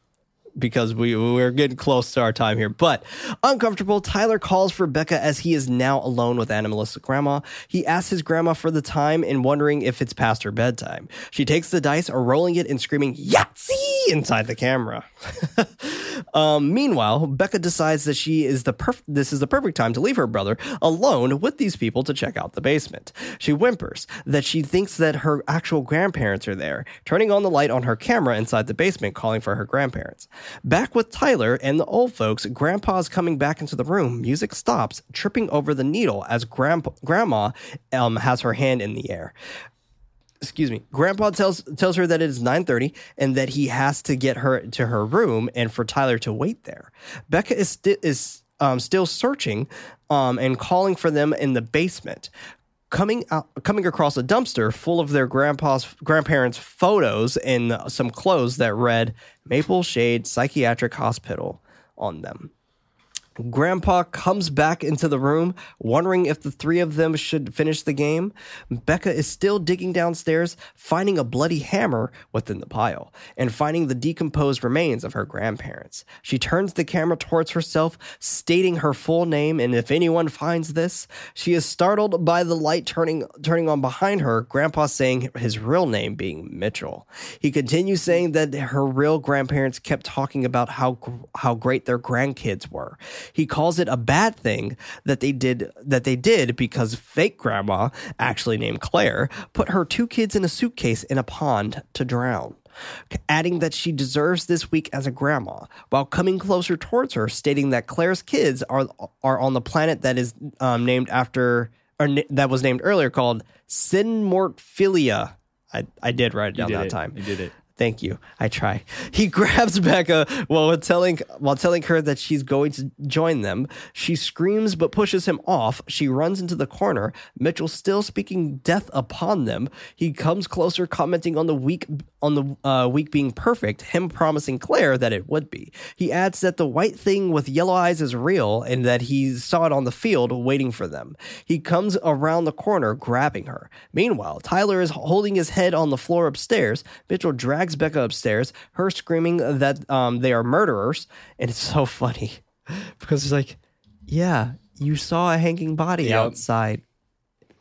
because we we're getting close to our time here. But uncomfortable, Tyler calls for Becca as he is now alone with animalistic grandma. He asks his grandma for the time and wondering if it's past her bedtime. She takes the dice, rolling it and screaming Yahtzee inside the camera. um, meanwhile, Becca decides that she is the perf- this is the perfect time to leave her brother alone with these people to check out the basement. She whimpers that she thinks that her actual grandparents are there, turning on the light on her camera inside the basement, calling for her grandparents. Back with Tyler and the old folks, Grandpa's coming back into the room. Music stops, tripping over the needle as grandpa, Grandma um, has her hand in the air. Excuse me. Grandpa tells tells her that it is 9:30 and that he has to get her to her room and for Tyler to wait there. Becca is sti- is um, still searching um, and calling for them in the basement coming out coming across a dumpster full of their grandpa's grandparents photos and some clothes that read Maple Shade Psychiatric Hospital on them Grandpa comes back into the room, wondering if the three of them should finish the game. Becca is still digging downstairs, finding a bloody hammer within the pile, and finding the decomposed remains of her grandparents. She turns the camera towards herself, stating her full name, and if anyone finds this, she is startled by the light turning turning on behind her, Grandpa saying his real name being Mitchell. He continues saying that her real grandparents kept talking about how how great their grandkids were. He calls it a bad thing that they did that they did because fake grandma, actually named Claire, put her two kids in a suitcase in a pond to drown. Adding that she deserves this week as a grandma, while coming closer towards her, stating that Claire's kids are are on the planet that is um, named after or na- that was named earlier called Sinmorphilia. I, I did write it down did that it. time. You did it. Thank you. I try. He grabs Becca while telling while telling her that she's going to join them. She screams but pushes him off. She runs into the corner. Mitchell still speaking death upon them. He comes closer, commenting on the week on the uh, week being perfect. Him promising Claire that it would be. He adds that the white thing with yellow eyes is real and that he saw it on the field waiting for them. He comes around the corner, grabbing her. Meanwhile, Tyler is holding his head on the floor upstairs. Mitchell drags Becca upstairs, her screaming that um, they are murderers. And it's so funny because it's like, yeah, you saw a hanging body Yep. outside.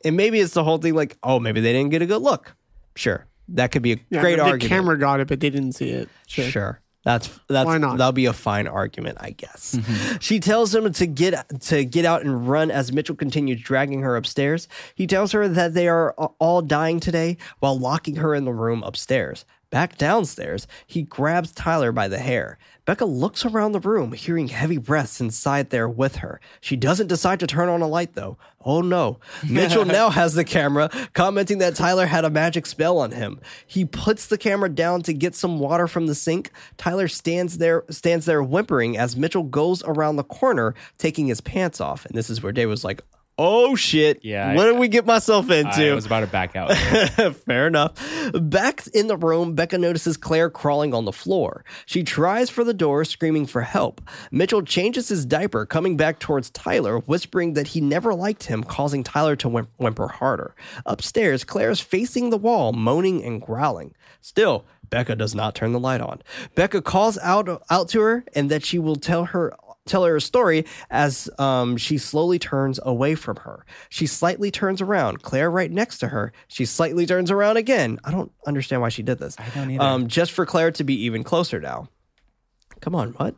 And maybe it's the whole thing like, oh, maybe they didn't get a good look. Sure. That could be a Yeah, great the argument. camera got it, but they didn't see it. Sure. Sure. That's that's Why not? that'll be a fine argument, I guess. She tells him to get to get out and run as Mitchell continues dragging her upstairs. He tells her that they are all dying today while locking her in the room upstairs. Back downstairs, he grabs Tyler by the hair. Becca looks around the room, hearing heavy breaths inside there with her. She doesn't decide to turn on a light though. Oh no. Mitchell now has the camera, commenting that Tyler had a magic spell on him. He puts the camera down to get some water from the sink. Tyler stands there stands there whimpering as Mitchell goes around the corner, taking his pants off. And this is where Dave was like, Oh shit. Yeah, What I- did we get myself into? I was about to back out. Fair enough. Back in the room, Becca notices Claire crawling on the floor. She tries for the door, screaming for help. Mitchell changes his diaper, coming back towards Tyler, whispering that he never liked him, causing Tyler to whim- whimper harder. Upstairs, Claire is facing the wall, moaning and growling. Still, Becca does not turn the light on. Becca calls out out to her and that she will tell her tell her a story as um, she slowly turns away from her. She slightly turns around. Claire right next to her. She slightly turns around again. I don't understand why she did this. I don't either. Um, just for Claire to be even closer now. Come on, what?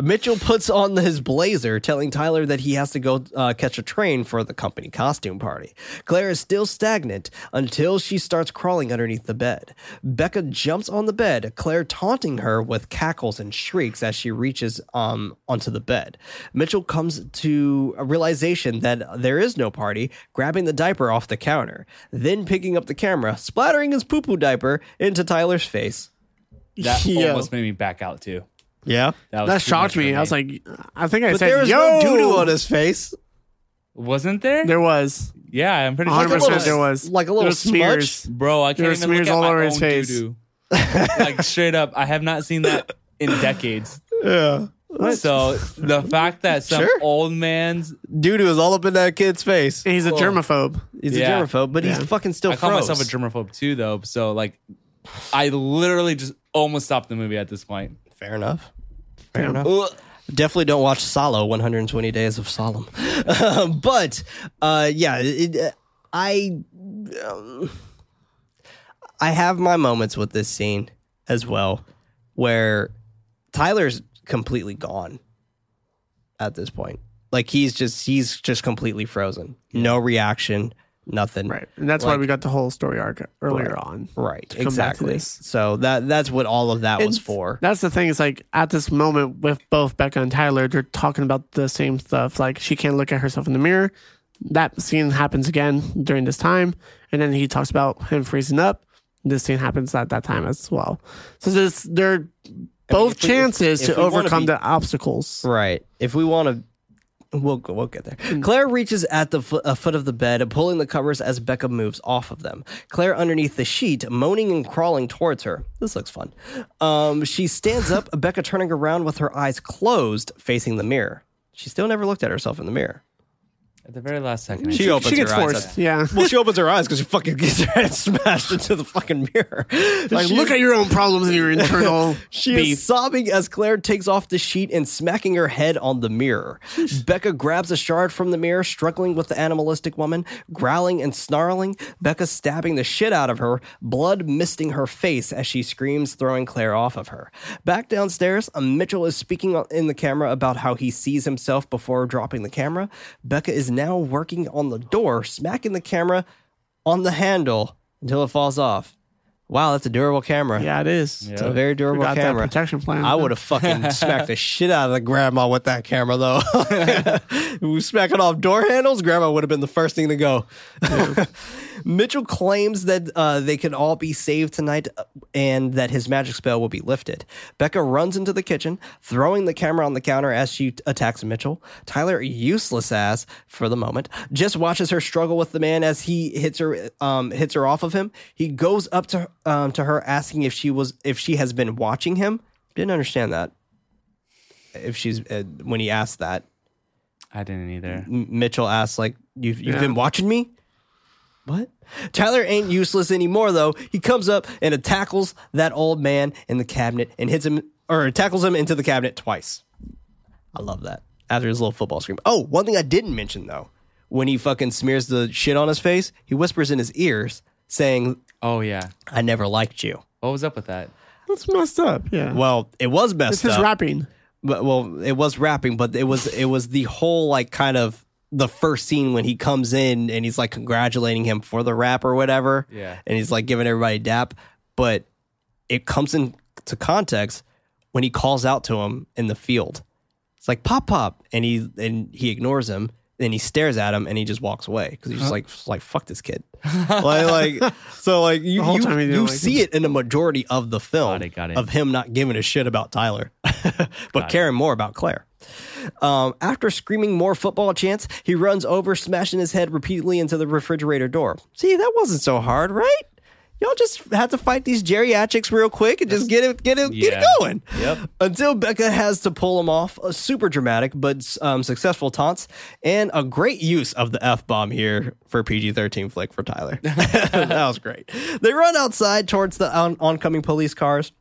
Mitchell puts on his blazer, telling Tyler that he has to go uh, catch a train for the company costume party. Claire is still stagnant until she starts crawling underneath the bed. Becca jumps on the bed, Claire taunting her with cackles and shrieks as she reaches um, onto the bed. Mitchell comes to a realization that there is no party, grabbing the diaper off the counter, then picking up the camera, splattering his poo poo diaper into Tyler's face. That Yo. almost made me back out too. Yeah. That, was That too shocked much for me. I was like, I think I But said, there was Yo! no doo doo on his face. Wasn't there? There was. yeah, I'm pretty sure. a 100% little- there was. like a There little was smears. Bro, I There can't were even look smears at all my over own his face. doo-doo. like straight up, I have not seen that in decades. Yeah. So the fact that some Sure. old man's Doo doo is all up in that kid's face. And he's a germaphobe. He's Yeah. a germaphobe, but Yeah. he's fucking still I call froze. myself a germaphobe too, though. So like, I literally just almost stopped the movie at this point. Fair enough. Fair Yeah. enough. Ugh. Definitely don't watch Salò 120 Days of Sodom. But uh, yeah, it, uh, I um, I have my moments with this scene as well, where Tyler's completely gone at this point. Like he's just he's just completely frozen. No reaction, nothing. Right. And that's why we got the whole story arc earlier Right. on. Right. to Exactly. So that that's what all of that was for. That's the thing. Is like at this moment with both Becca and Tyler, they're talking about the same stuff. Like she can't look at herself in the mirror. That scene happens again during this time, and then he talks about him freezing up. This scene happens at that time as well. So this they're both if we- if- chances if to we wanna overcome be- the obstacles. Right. If we want to, we'll we'll get there. Hmm. Claire reaches at the fo- uh, foot of the bed, pulling the covers as Becca moves off of them. Claire underneath the sheet, moaning and crawling towards her. This looks fun. Um, she stands up. Becca turning around with her eyes closed, facing the mirror. She still never looked at herself in the mirror. At the very last second, I She opens She gets her eyes. Yeah. Well, she opens her eyes because she fucking gets her head smashed into the fucking mirror. Like, She- look at your own problems and your internal She beef. is sobbing as Claire takes off the sheet and smacking her head on the mirror. Becca grabs a shard from the mirror, struggling with the animalistic woman, growling and snarling. Becca stabbing the shit out of her, blood misting her face as she screams, throwing Claire off of her. Back downstairs, Mitchell is speaking in the camera about how he sees himself before dropping the camera. Becca is now working on the door, smacking the camera on the handle until it falls off. Wow, that's a durable camera. Yeah, it is. It's a very durable Forgot that camera. protection plan. I would have fucking smacked the shit out of the grandma with that camera, though. we smacking off door handles. Grandma would have been the first thing to go. Mitchell claims that uh, they can all be saved tonight uh, and that his magic spell will be lifted. Becca runs into the kitchen, throwing the camera on the counter as she t- attacks Mitchell. Tyler, useless ass for the moment, just watches her struggle with the man as he hits her um, hits her off of him. He goes up to um, to her asking if she was if she has been watching him. Didn't understand that. If she's uh, when he asked that, I didn't either. M- Mitchell asks like, "You've you've Yeah. been watching me." What? Tyler ain't useless anymore though. He comes up and tackles that old man in the cabinet and hits him or tackles him into the cabinet twice. I love that. After his little football scream. Oh, one thing I didn't mention though. When he fucking smears the shit on his face, he whispers in his ears saying, Oh yeah, "I never liked you." what was up with that? That's messed up. Yeah. Well, it was messed it's his up. rapping. but well, it was rapping, but it was it was the whole like kind of the first scene when he comes in and he's like congratulating him for the rap or whatever. Yeah. And he's like giving everybody dap. But it comes into context when he calls out to him in the field. It's like pop pop. And he and he ignores him. Then he stares at him and he just walks away because he's just like like fuck this kid. like, like so like you whole you, time he didn't you like see it in the majority of the film Got it, got it. of him not giving a shit about Tyler, but caring more about Claire. Um, after screaming more football chants, he runs over, smashing his head repeatedly into the refrigerator door. See, that wasn't so hard, right? Y'all just had to fight these geriatrics real quick and just get it, get it, get it going. Yep. Until Becca has to pull him off a super dramatic but um, successful taunts and a great use of the f bomb here for PG thirteen flick for Tyler. that was great. They run outside towards the on- oncoming police cars.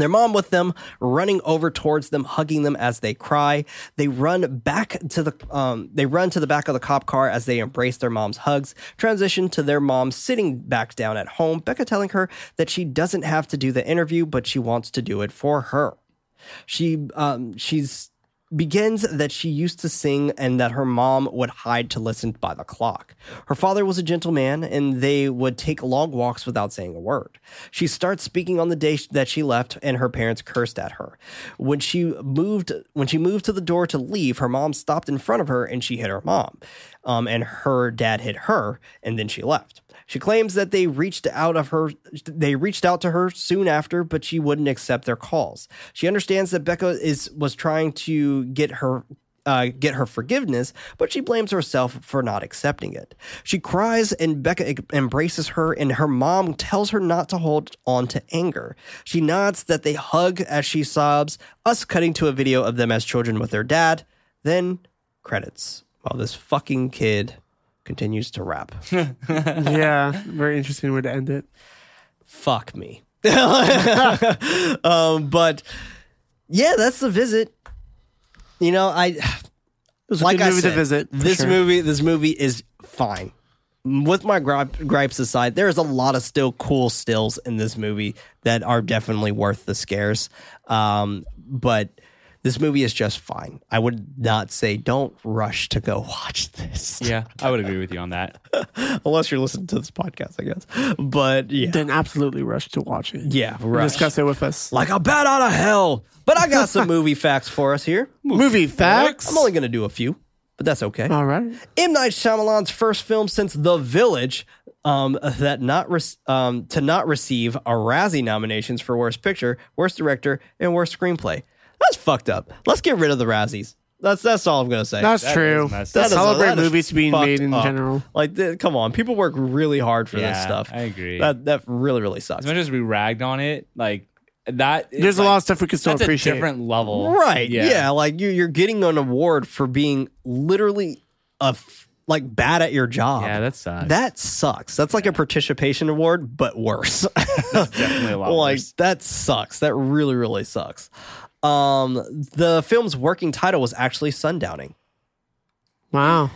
Their mom with them, running over towards them, hugging them as they cry. They run back to the um, they run to the back of the cop car as they embrace their mom's hugs. Transition to their mom sitting back down at home. Becca telling her that she doesn't have to do the interview, but she wants to do it for her. She um, she's begins that she used to sing and that her mom would hide to listen by the clock. Her father was a gentleman and they would take long walks without saying a word. She starts speaking on the day that she left and her parents cursed at her. When she moved when she moved to the door to leave, her mom stopped in front of her and she hit her mom. Um, and her dad hit her and then she left. She claims that they reached out of her they reached out to her soon after, but she wouldn't accept their calls. She understands that Becca is was trying to get her uh, get her forgiveness, but she blames herself for not accepting it. She cries and Becca embraces her, and her mom tells her not to hold on to anger. She nods that they hug as she sobs, us cutting to a video of them as children with their dad. Then credits while this fucking kid continues to rap. yeah, very interesting way to end it. fuck me. um, but yeah, that's the visit. You know, I It was a like good I movie said, to visit. this sure. movie, this movie is fine. With my gripe, gripes aside, there's a lot of still cool stills in this movie that are definitely worth the scares. Um, but this movie is just fine. I would not say don't rush to go watch this. Yeah, I would agree with you on that. Unless you're listening to this podcast, I guess. But yeah. Then absolutely rush to watch it. Yeah, rush. Discuss it with us. like a bat out of hell. But I got some movie facts for us here. Movie facts. I'm only going to do a few, but that's okay. All right. M Night Shyamalan's first film since The Village, um, that not re- um, to not receive a Razzie nominations for Worst Picture, Worst Director, and Worst Screenplay. That's fucked up. Let's get rid of the Razzies. That's that's all I'm going to say. That's That true. is messed That up. is- Celebrate that is movies being fucked made in up. general. Like, th- come on, people work really hard for this Yeah, stuff. I agree. That that really really sucks. As much as we ragged on it, like that. is, There's a like, lot of stuff we can still That's appreciate. a different level, Right. Yeah. like you, you're getting an award for being literally a f- like bad at your job. Yeah, that sucks. That sucks. That's like a participation award, but worse. definitely a lot like worse. that sucks. That really, really sucks. Um, the film's working title was actually Sundowning. Wow.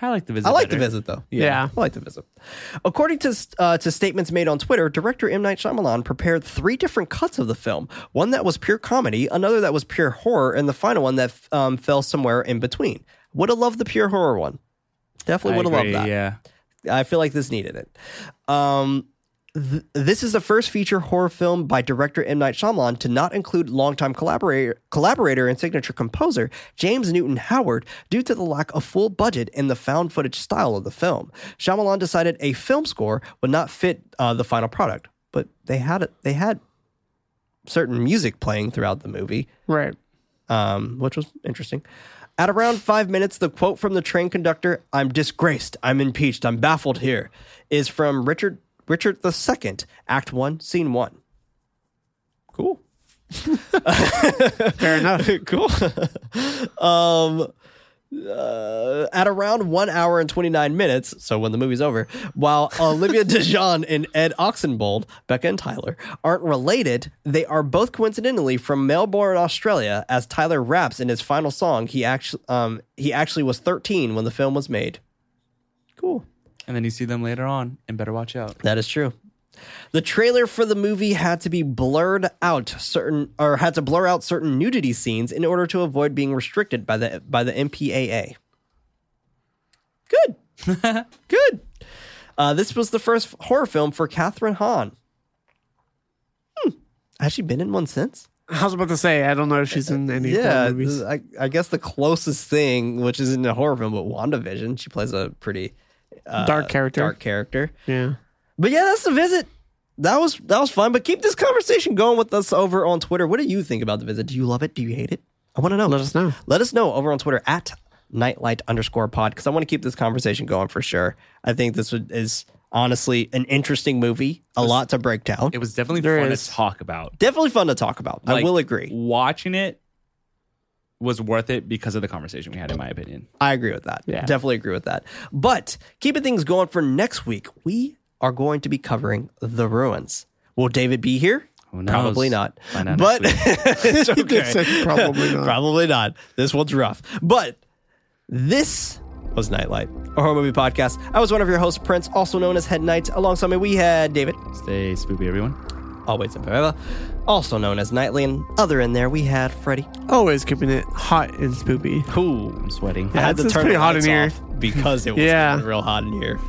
I like the visit. I like the visit though. Yeah. I like the visit. According to uh, to statements made on Twitter, director M Night Shyamalan prepared three different cuts of the film. One that was pure comedy, another that was pure horror, and the final one that um, fell somewhere in between. Would have loved the pure horror one. Definitely would have loved that. Yeah. I feel like this needed it. Um, th- this is the first feature horror film by director M. Night Shyamalan to not include longtime collaborator, collaborator and signature composer James Newton Howard due to the lack of full budget and the found footage style of the film. Shyamalan decided a film score would not fit uh, the final product, but they had it. They had certain music playing throughout the movie Right. um, which was interesting. At around five minutes, the quote from the train conductor, I'm disgraced, I'm impeached, I'm baffled here, is from Richard Richard II, Act One, Scene One. Cool. Fair enough. cool. um, uh, at around one hour and 29 minutes, so when the movie's over, while Olivia DeJonge and Ed Oxenbould, Becca and Tyler, aren't related, they are both coincidentally from Melbourne, Australia. As Tyler raps in his final song, he actually um, he actually was 13 when the film was made. Cool. And then you see them later on, and better watch out. That is true. The trailer for the movie had to be blurred out certain or had to blur out certain nudity scenes in order to avoid being restricted by the by the MPAA. Good. Good. Uh, this was the first horror film for Kathryn Hahn. Hmm. Has she been in one since? I was about to say, I don't know if she's in any yeah, horror movies. I, I guess the closest thing, which isn't a horror film, but WandaVision. She plays a pretty uh, Dark character. Dark character. Yeah. But yeah, that's the visit. That was that was fun. But keep this conversation going with us over on Twitter. What do you think about the visit? Do you love it? Do you hate it? I want to know. Let us know. Let us know over on Twitter at Knight Light underscore pod because I want to keep this conversation going for sure. I think this would, is honestly an interesting movie, a lot to break down. It was definitely There fun is. to talk about. Definitely fun to talk about. I will agree. Watching it was worth it because of the conversation we had, in my opinion. I agree with that. Yeah. Definitely agree with that. But keeping things going for next week, we are going to be covering the ruins. Will David be here? Who knows? Probably not. But next it's He did okay. say probably not. Probably not. This one's rough. But this was Knight Light, a horror movie podcast. I was one of your hosts, Prince, also known as Head Knight. Alongside me, we had David, Stay spooky, everyone. always and forever, also known as Nightly. And other in there, we had Freddy. Always keeping it hot and spoopy. Who I'm sweating. I had to it's turn pretty the hot in lights here. off because it was Yeah. real hot in here.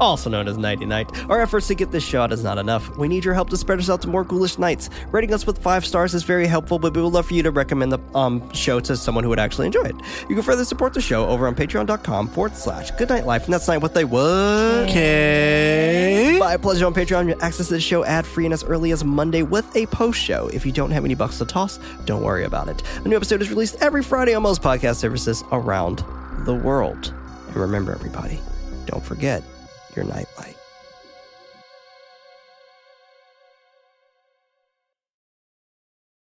Also known as Nighty Night. Our efforts to get this show out is not enough. We need your help to spread us out to more ghoulish nights. Rating us with five stars is very helpful, but we would love for you to recommend the um, show to someone who would actually enjoy it. You can further support the show over on patreon.com forward slash GoodKnight Life, and that's night what they would. Okay. Buy a pleasure on Patreon. You access the show ad free and as early as Monday with a post show. If you don't have any bucks to toss, don't worry about it. A new episode is released every Friday on most podcast services around the world. And remember, everybody, don't forget your nightlight.